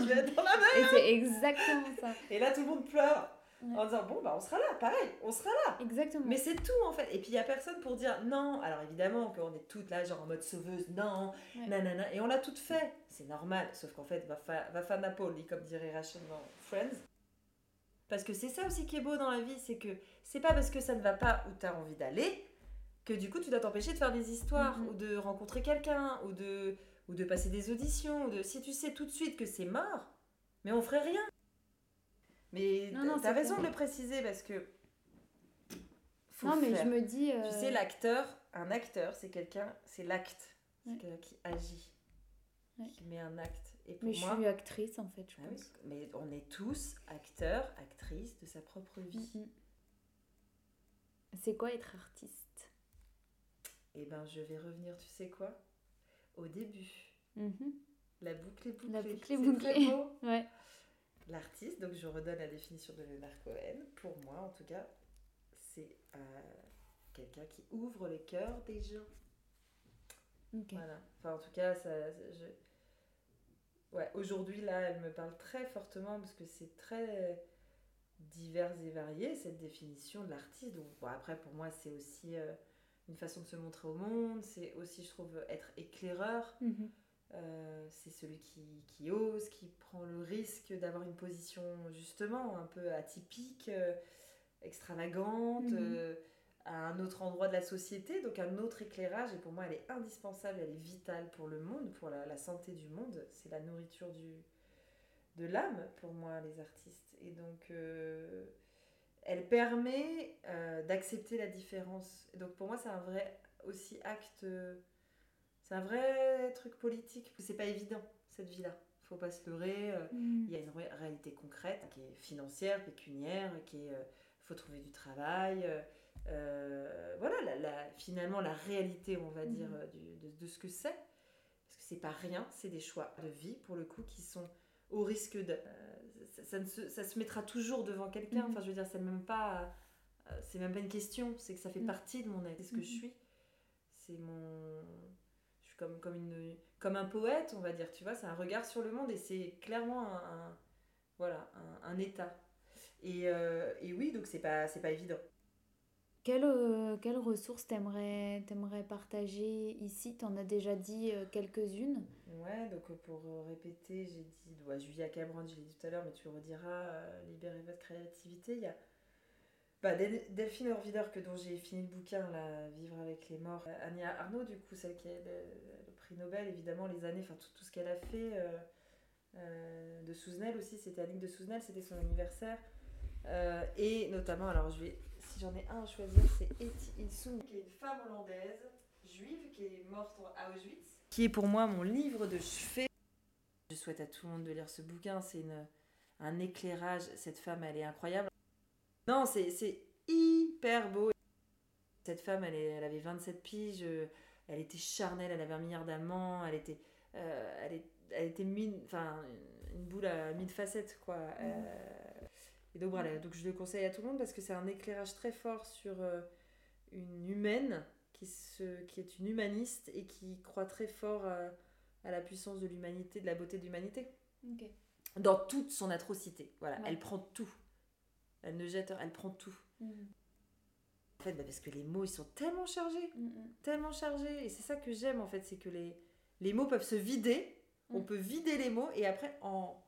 je vais être dans la mer. Et c'est exactement ça. Et là, tout le monde pleure Ouais. en disant Bon, bah, on sera là, pareil, on sera là. Exactement. Mais c'est tout en fait. Et puis, il n'y a personne pour dire non. Alors, évidemment, qu'on est toutes là, genre en mode sauveuse, non, Ouais. nanana. Et on l'a toutes fait. C'est normal. Sauf qu'en fait, va, fa va faire Napoli, comme dirait Rachel dans Friends. Parce que c'est ça aussi qui est beau dans la vie, c'est que c'est pas parce que ça ne va pas où tu as envie d'aller que du coup tu dois t'empêcher de faire des histoires ou de rencontrer quelqu'un ou de, ou de passer des auditions. Ou de... Si tu sais tout de suite que c'est mort, mais on ferait rien. Mais t'as raison de le préciser parce que. faut non, mais faire. je me dis. euh, Tu sais, l'acteur, un acteur, c'est quelqu'un, c'est l'acte. C'est Ouais. quelqu'un qui agit, Ouais. qui met un acte. Et pour Mais je moi, suis actrice en fait, je Ah oui, pense. mais on est tous acteurs, actrices de sa propre vie. C'est quoi être artiste? Et ben, je vais revenir, tu sais quoi? Au début. Mhm. La boucle est bouclée. La boucle est bouclée. Ouais. L'artiste, donc je redonne la définition de Leonard Cohen, pour moi en tout cas, c'est euh, quelqu'un qui ouvre les cœurs des gens. Voilà. Enfin, en tout cas, ça, je... ouais, aujourd'hui, là, elle me parle très fortement parce que c'est très divers et varié, cette définition de l'artiste. Donc, bon, après, pour moi, c'est aussi euh, une façon de se montrer au monde. C'est aussi, je trouve, être éclaireur. Mhm. Euh, c'est celui qui, qui ose, qui prend le risque d'avoir une position, justement, un peu atypique, euh, extravagante. Mhm. euh, à un autre endroit de la société, donc un autre éclairage, et pour moi elle est indispensable, elle est vitale pour le monde, pour la, la santé du monde, c'est la nourriture du, de l'âme pour moi, les artistes. Et donc euh, elle permet euh, d'accepter la différence. Et donc pour moi c'est un vrai aussi acte, euh, c'est un vrai truc politique, c'est pas évident cette vie-là, faut pas se leurrer. euh, Mhm. il y a une ré- réalité concrète qui est financière, pécuniaire, qui est euh, faut trouver du travail. voilà, la, la- finalement la réalité, on va dire, du- de, de ce que c'est. Parce que c'est pas rien, c'est des choix de vie pour le coup qui sont au risque de. Ça, ça ne se, ça se mettra toujours devant quelqu'un. Mhm. Enfin, je veux dire, c'est même pas euh, c'est même pas une question, c'est que ça fait Mm. partie de mon être, c'est ce que je Mhm. suis. C'est mon. Je suis comme, comme, une, comme un poète, on va dire, tu vois, c'est un regard sur le monde et c'est clairement un, un- voilà, un, un état. Et, euh, et oui, donc c'est pas, c'est pas évident. Quelles euh, quelles ressources t'aimerais t'aimerais partager ici? T'en as déjà dit euh, quelques-unes. Ouais, donc euh, pour répéter, j'ai dit ouais, Julia Cameron, je l'ai dit tout à l'heure, mais tu rediras, libérez votre créativité. Il y a bah, Del- Delphine Orvider, que dont j'ai fini le bouquin, là, Vivre avec les morts. Ania Arnaud, du coup, celle qui a le, prix Nobel, évidemment, les années, enfin tout, tout ce qu'elle a fait. de Souzenel aussi, c'était Annick de Souzenel, c'était son anniversaire. Et notamment, alors je vais, si j'en ai un à choisir, c'est Eti Ilsung, qui est une femme hollandaise, juive, qui est morte à Auschwitz. Qui est pour moi mon livre de chevet. Je souhaite à tout le monde de lire ce bouquin, c'est un éclairage. Cette femme, elle est incroyable. Non, c'est hyper beau. Cette femme, elle, est, elle avait 27 piges, elle était charnelle, elle avait un milliard d'amants, elle était, euh, elle, est- elle était mille, enfin, une boule à mille facettes, quoi. Euh, et donc voilà, donc je le conseille à tout le monde parce que c'est un éclairage très fort sur euh, une humaine qui, se, qui est une humaniste et qui croit très fort euh, à la puissance de l'humanité, de la beauté de l'humanité Ok. dans toute son atrocité. Voilà, Ouais. elle prend tout. Elle ne jette, elle prend tout. En fait, bah, parce que les mots, ils sont tellement chargés, tellement chargés. Et c'est ça que j'aime, en fait, c'est que les, les mots peuvent se vider. On Mm. peut vider les mots et après en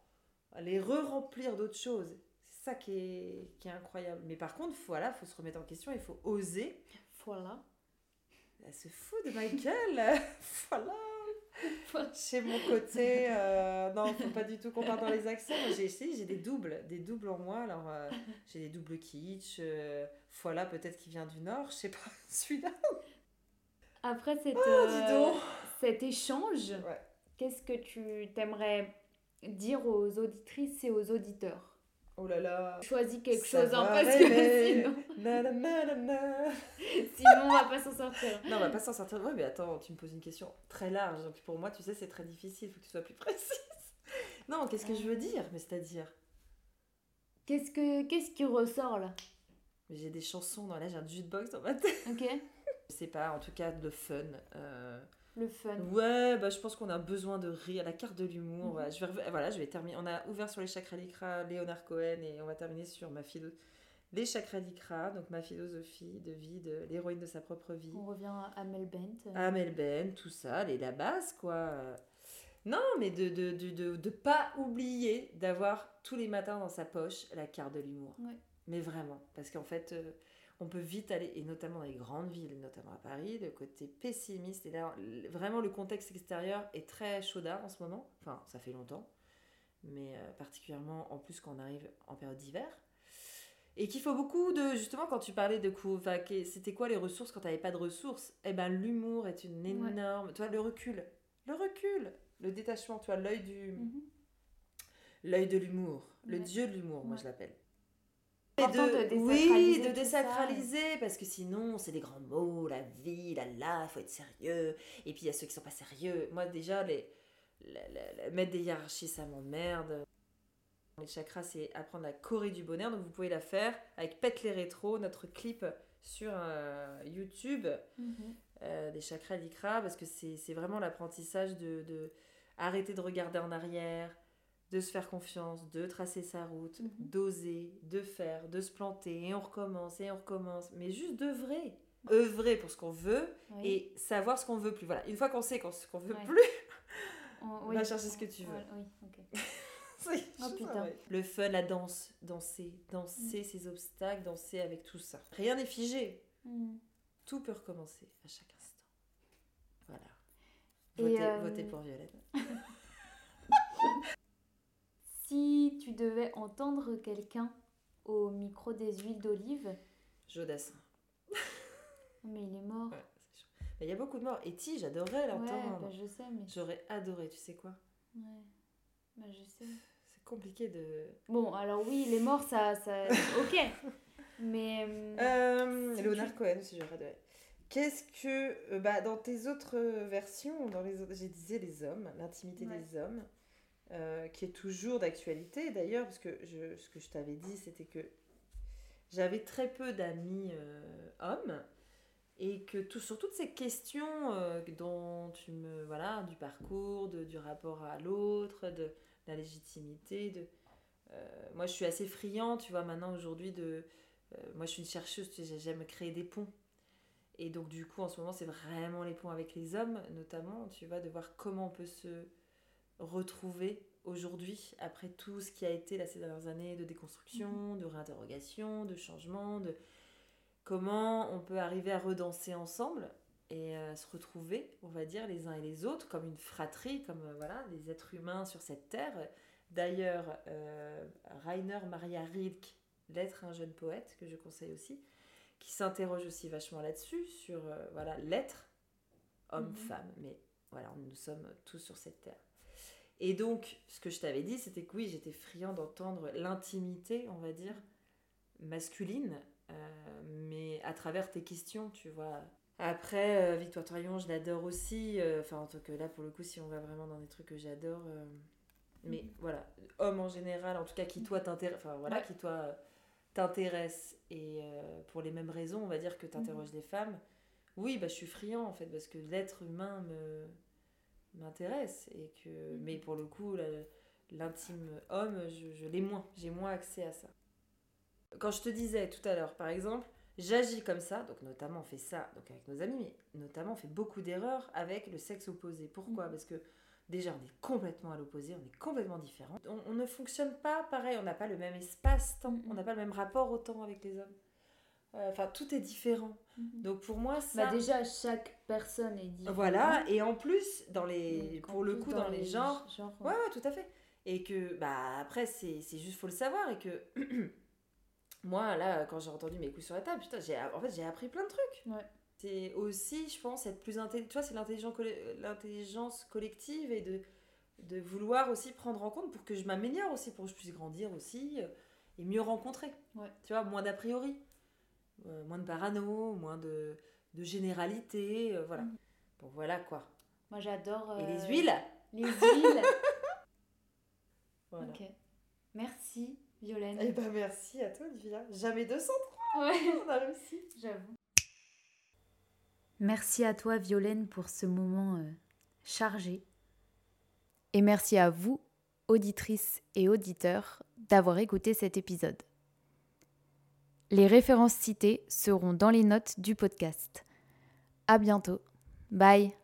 les re-remplir d'autres choses. Ça qui est, qui est incroyable. Mais par contre, voilà, faut se remettre en question, il faut oser. Voilà. Elle se fout de ma gueule. voilà. Chez mon côté, euh, non, faut pas du tout qu'on parte dans les accents. J'ai essayé, j'ai des doubles, des doubles en moi. Alors, euh, j'ai des doubles kitsch. euh, voilà, peut-être qui vient du Nord, je sais pas. Celui-là. Après cette, dis euh, cet échange, Ouais. qu'est-ce que tu t'aimerais dire aux auditrices et aux auditeurs? Oh là là. Choisis quelque Ça chose, hein, parce que sinon, Na, na, na, na, na. sinon on va pas s'en sortir. Non, on va pas s'en sortir. Ouais, mais attends, tu me poses une question très large. Donc pour moi, tu sais, c'est très difficile. Faut que tu sois plus précise. Non, qu'est-ce que je veux dire Mais c'est-à-dire, Qu'est-ce que qu'est-ce qui ressort là? J'ai des chansons dans là, j'ai un jukebox dans ma tête. Ok. Je sais pas, en tout cas, de fun. Euh, Le fun. Ouais, bah, je pense qu'on a besoin de rire, la carte de l'humour. Mhm. voilà. Je vais, voilà, je vais terminer. On a ouvert sur les chakras Likra, Léonard Cohen, et on va terminer sur ma philo... les chakras Likra, donc ma philosophie de vie, de l'héroïne de sa propre vie. On revient à Mel Bent. Amel Ben, tout ça, les, la base, quoi. Non, mais de de, de, de, de pas oublier d'avoir tous les matins dans sa poche la carte de l'humour. Ouais. Mais vraiment, parce qu'en fait, euh, on peut vite aller, et notamment dans les grandes villes, notamment à Paris, le côté pessimiste, et là, vraiment le contexte extérieur est très chaudard en ce moment, enfin, ça fait longtemps, mais euh, particulièrement en plus quand on arrive en période d'hiver. Et qu'il faut beaucoup de. Justement, quand tu parlais de enfin, c'était quoi les ressources quand tu n'avais pas de ressources? Eh ben, l'humour est une Ouais. énorme. Tu vois, le recul. Le recul. Le détachement, tu vois, l'œil du. Mhm. L'œil de l'humour. Le Ouais. dieu de l'humour, moi Ouais. je l'appelle. De oui, de ça. désacraliser, parce que sinon, c'est des grands mots, la vie, la la, faut être sérieux. Et puis, il y a ceux qui sont pas sérieux. Moi, déjà, les, la- la- la- mettre des hiérarchies, ça m'emmerde. Les chakras, c'est apprendre la choré du bonheur. Donc, vous pouvez la faire avec Pète les rétros, notre clip sur euh, YouTube Mhm. euh, des chakras l'ikra parce que c'est c'est vraiment l'apprentissage de, de arrêter de regarder en arrière, de se faire confiance, de tracer sa route, Mhm. d'oser, de faire, de se planter et on recommence et on recommence, mais juste d'œuvrer. œuvrer pour ce qu'on veut Oui. et savoir ce qu'on veut plus. Voilà, une fois qu'on sait qu'on- ce qu'on veut Ouais. plus, On- va chercher ce que tu veux. Oui, ok. c'est Oh, putain. vrai. Le fun, la danse, danser, danser Mm. ses obstacles, danser avec tout ça. Rien n'est figé. Mhm. Tout peut recommencer à chaque instant. Voilà. Votez, euh, votez pour Violette. Si tu devais entendre quelqu'un au micro des huiles d'olive, Jodassin. mais il est mort. Ouais. Mais il y a beaucoup de morts. Et ti, j'adorerais Ouais, l'entendre. bah, je sais, mais. J'aurais adoré, tu sais quoi? Ouais. Bah, je sais. C'est compliqué de. Bon, alors oui, les morts, ça. ça... ok. Mais. Euh, Si tu- Cohen, si j'aurais adoré. Qu'est-ce que. euh, bah, dans tes autres versions, dans les autres, j'ai disais les hommes, l'intimité Ouais. des hommes, euh, qui est toujours d'actualité d'ailleurs, parce que je, ce que je t'avais dit, c'était que j'avais très peu d'amis euh, hommes et que tout, sur toutes ces questions euh, dont tu me voilà du parcours, de, du rapport à l'autre, de, la légitimité, de moi je suis assez friand, tu vois maintenant aujourd'hui de moi je suis une chercheuse, j'aime créer des ponts. Et donc du coup en ce moment c'est vraiment les ponts avec les hommes notamment, tu vois, de voir comment on peut se retrouver aujourd'hui, après tout ce qui a été là, ces dernières années de déconstruction, mhm. de réinterrogation, de changement, de comment on peut arriver à redanser ensemble et à se retrouver, on va dire, les uns et les autres, comme une fratrie, comme euh, voilà, des êtres humains sur cette terre. D'ailleurs, euh, Rainer Maria Rilke, L'être un jeune poète, que je conseille aussi, qui s'interroge aussi vachement là-dessus, sur euh, voilà l'être, homme-femme, mhm. mais voilà, nous sommes tous sur cette terre. Et donc, ce que je t'avais dit, c'était que oui, j'étais friand d'entendre l'intimité, on va dire, masculine, euh, mais à travers tes questions, tu vois. Après, euh, Victoire Troyon, je l'adore aussi. Euh, enfin, en tout cas, là, pour le coup, si on va vraiment dans des trucs que j'adore. mais mhm. voilà, homme en général, en tout cas, qui toi t'intéresse. Enfin, voilà, qui toi t'intéresse. Et pour les mêmes raisons, on va dire que t'interroges les femmes. Oui, bah, je suis friand, en fait, parce que l'être humain me m'intéresse et que mm. mais pour le coup l'intime homme je, l'ai moins. J'ai moins accès à ça. Quand je te disais tout à l'heure par exemple j'agis comme ça donc notamment on fait ça donc avec nos amis mais notamment on fait beaucoup d'erreurs avec le sexe opposé. Pourquoi? Mm. parce que déjà on est complètement à l'opposé on est complètement différent. On, ne fonctionne pas pareil on n'a pas le même espace-temps mm, on n'a pas le même rapport au temps avec les hommes enfin, tout est différent. Mhm. Donc pour moi, ça. Bah déjà, chaque personne est différente. Voilà, et en plus, dans les, pour le coup, dans, les, genres. ouais. ouais, tout à fait. Et que, bah, après, c'est juste, faut le savoir. Et que, moi, là, quand j'ai entendu mes coups sur la table, putain, en fait, j'ai appris plein de trucs. Ouais. C'est aussi, je pense, être plus intelligent. Tu vois, c'est l'intelligence collective et de, de vouloir aussi prendre en compte pour que je m'améliore aussi, pour que je puisse grandir aussi euh, et mieux rencontrer. Ouais. Tu vois, moins d'a priori. Euh, moins de parano, moins de, de généralité, euh, voilà. Mm. Bon, voilà quoi. Moi j'adore. Et les euh, huiles Les huiles voilà. Ok. Merci, Violaine. Eh ben merci à toi, Olivia. Jamais 203 Ouais. On a réussi. J'avoue. Merci à toi, Violaine, pour ce moment chargé. Et merci à vous, auditrices et auditeurs, d'avoir écouté cet épisode. Les références citées seront dans les notes du podcast. À bientôt. Bye.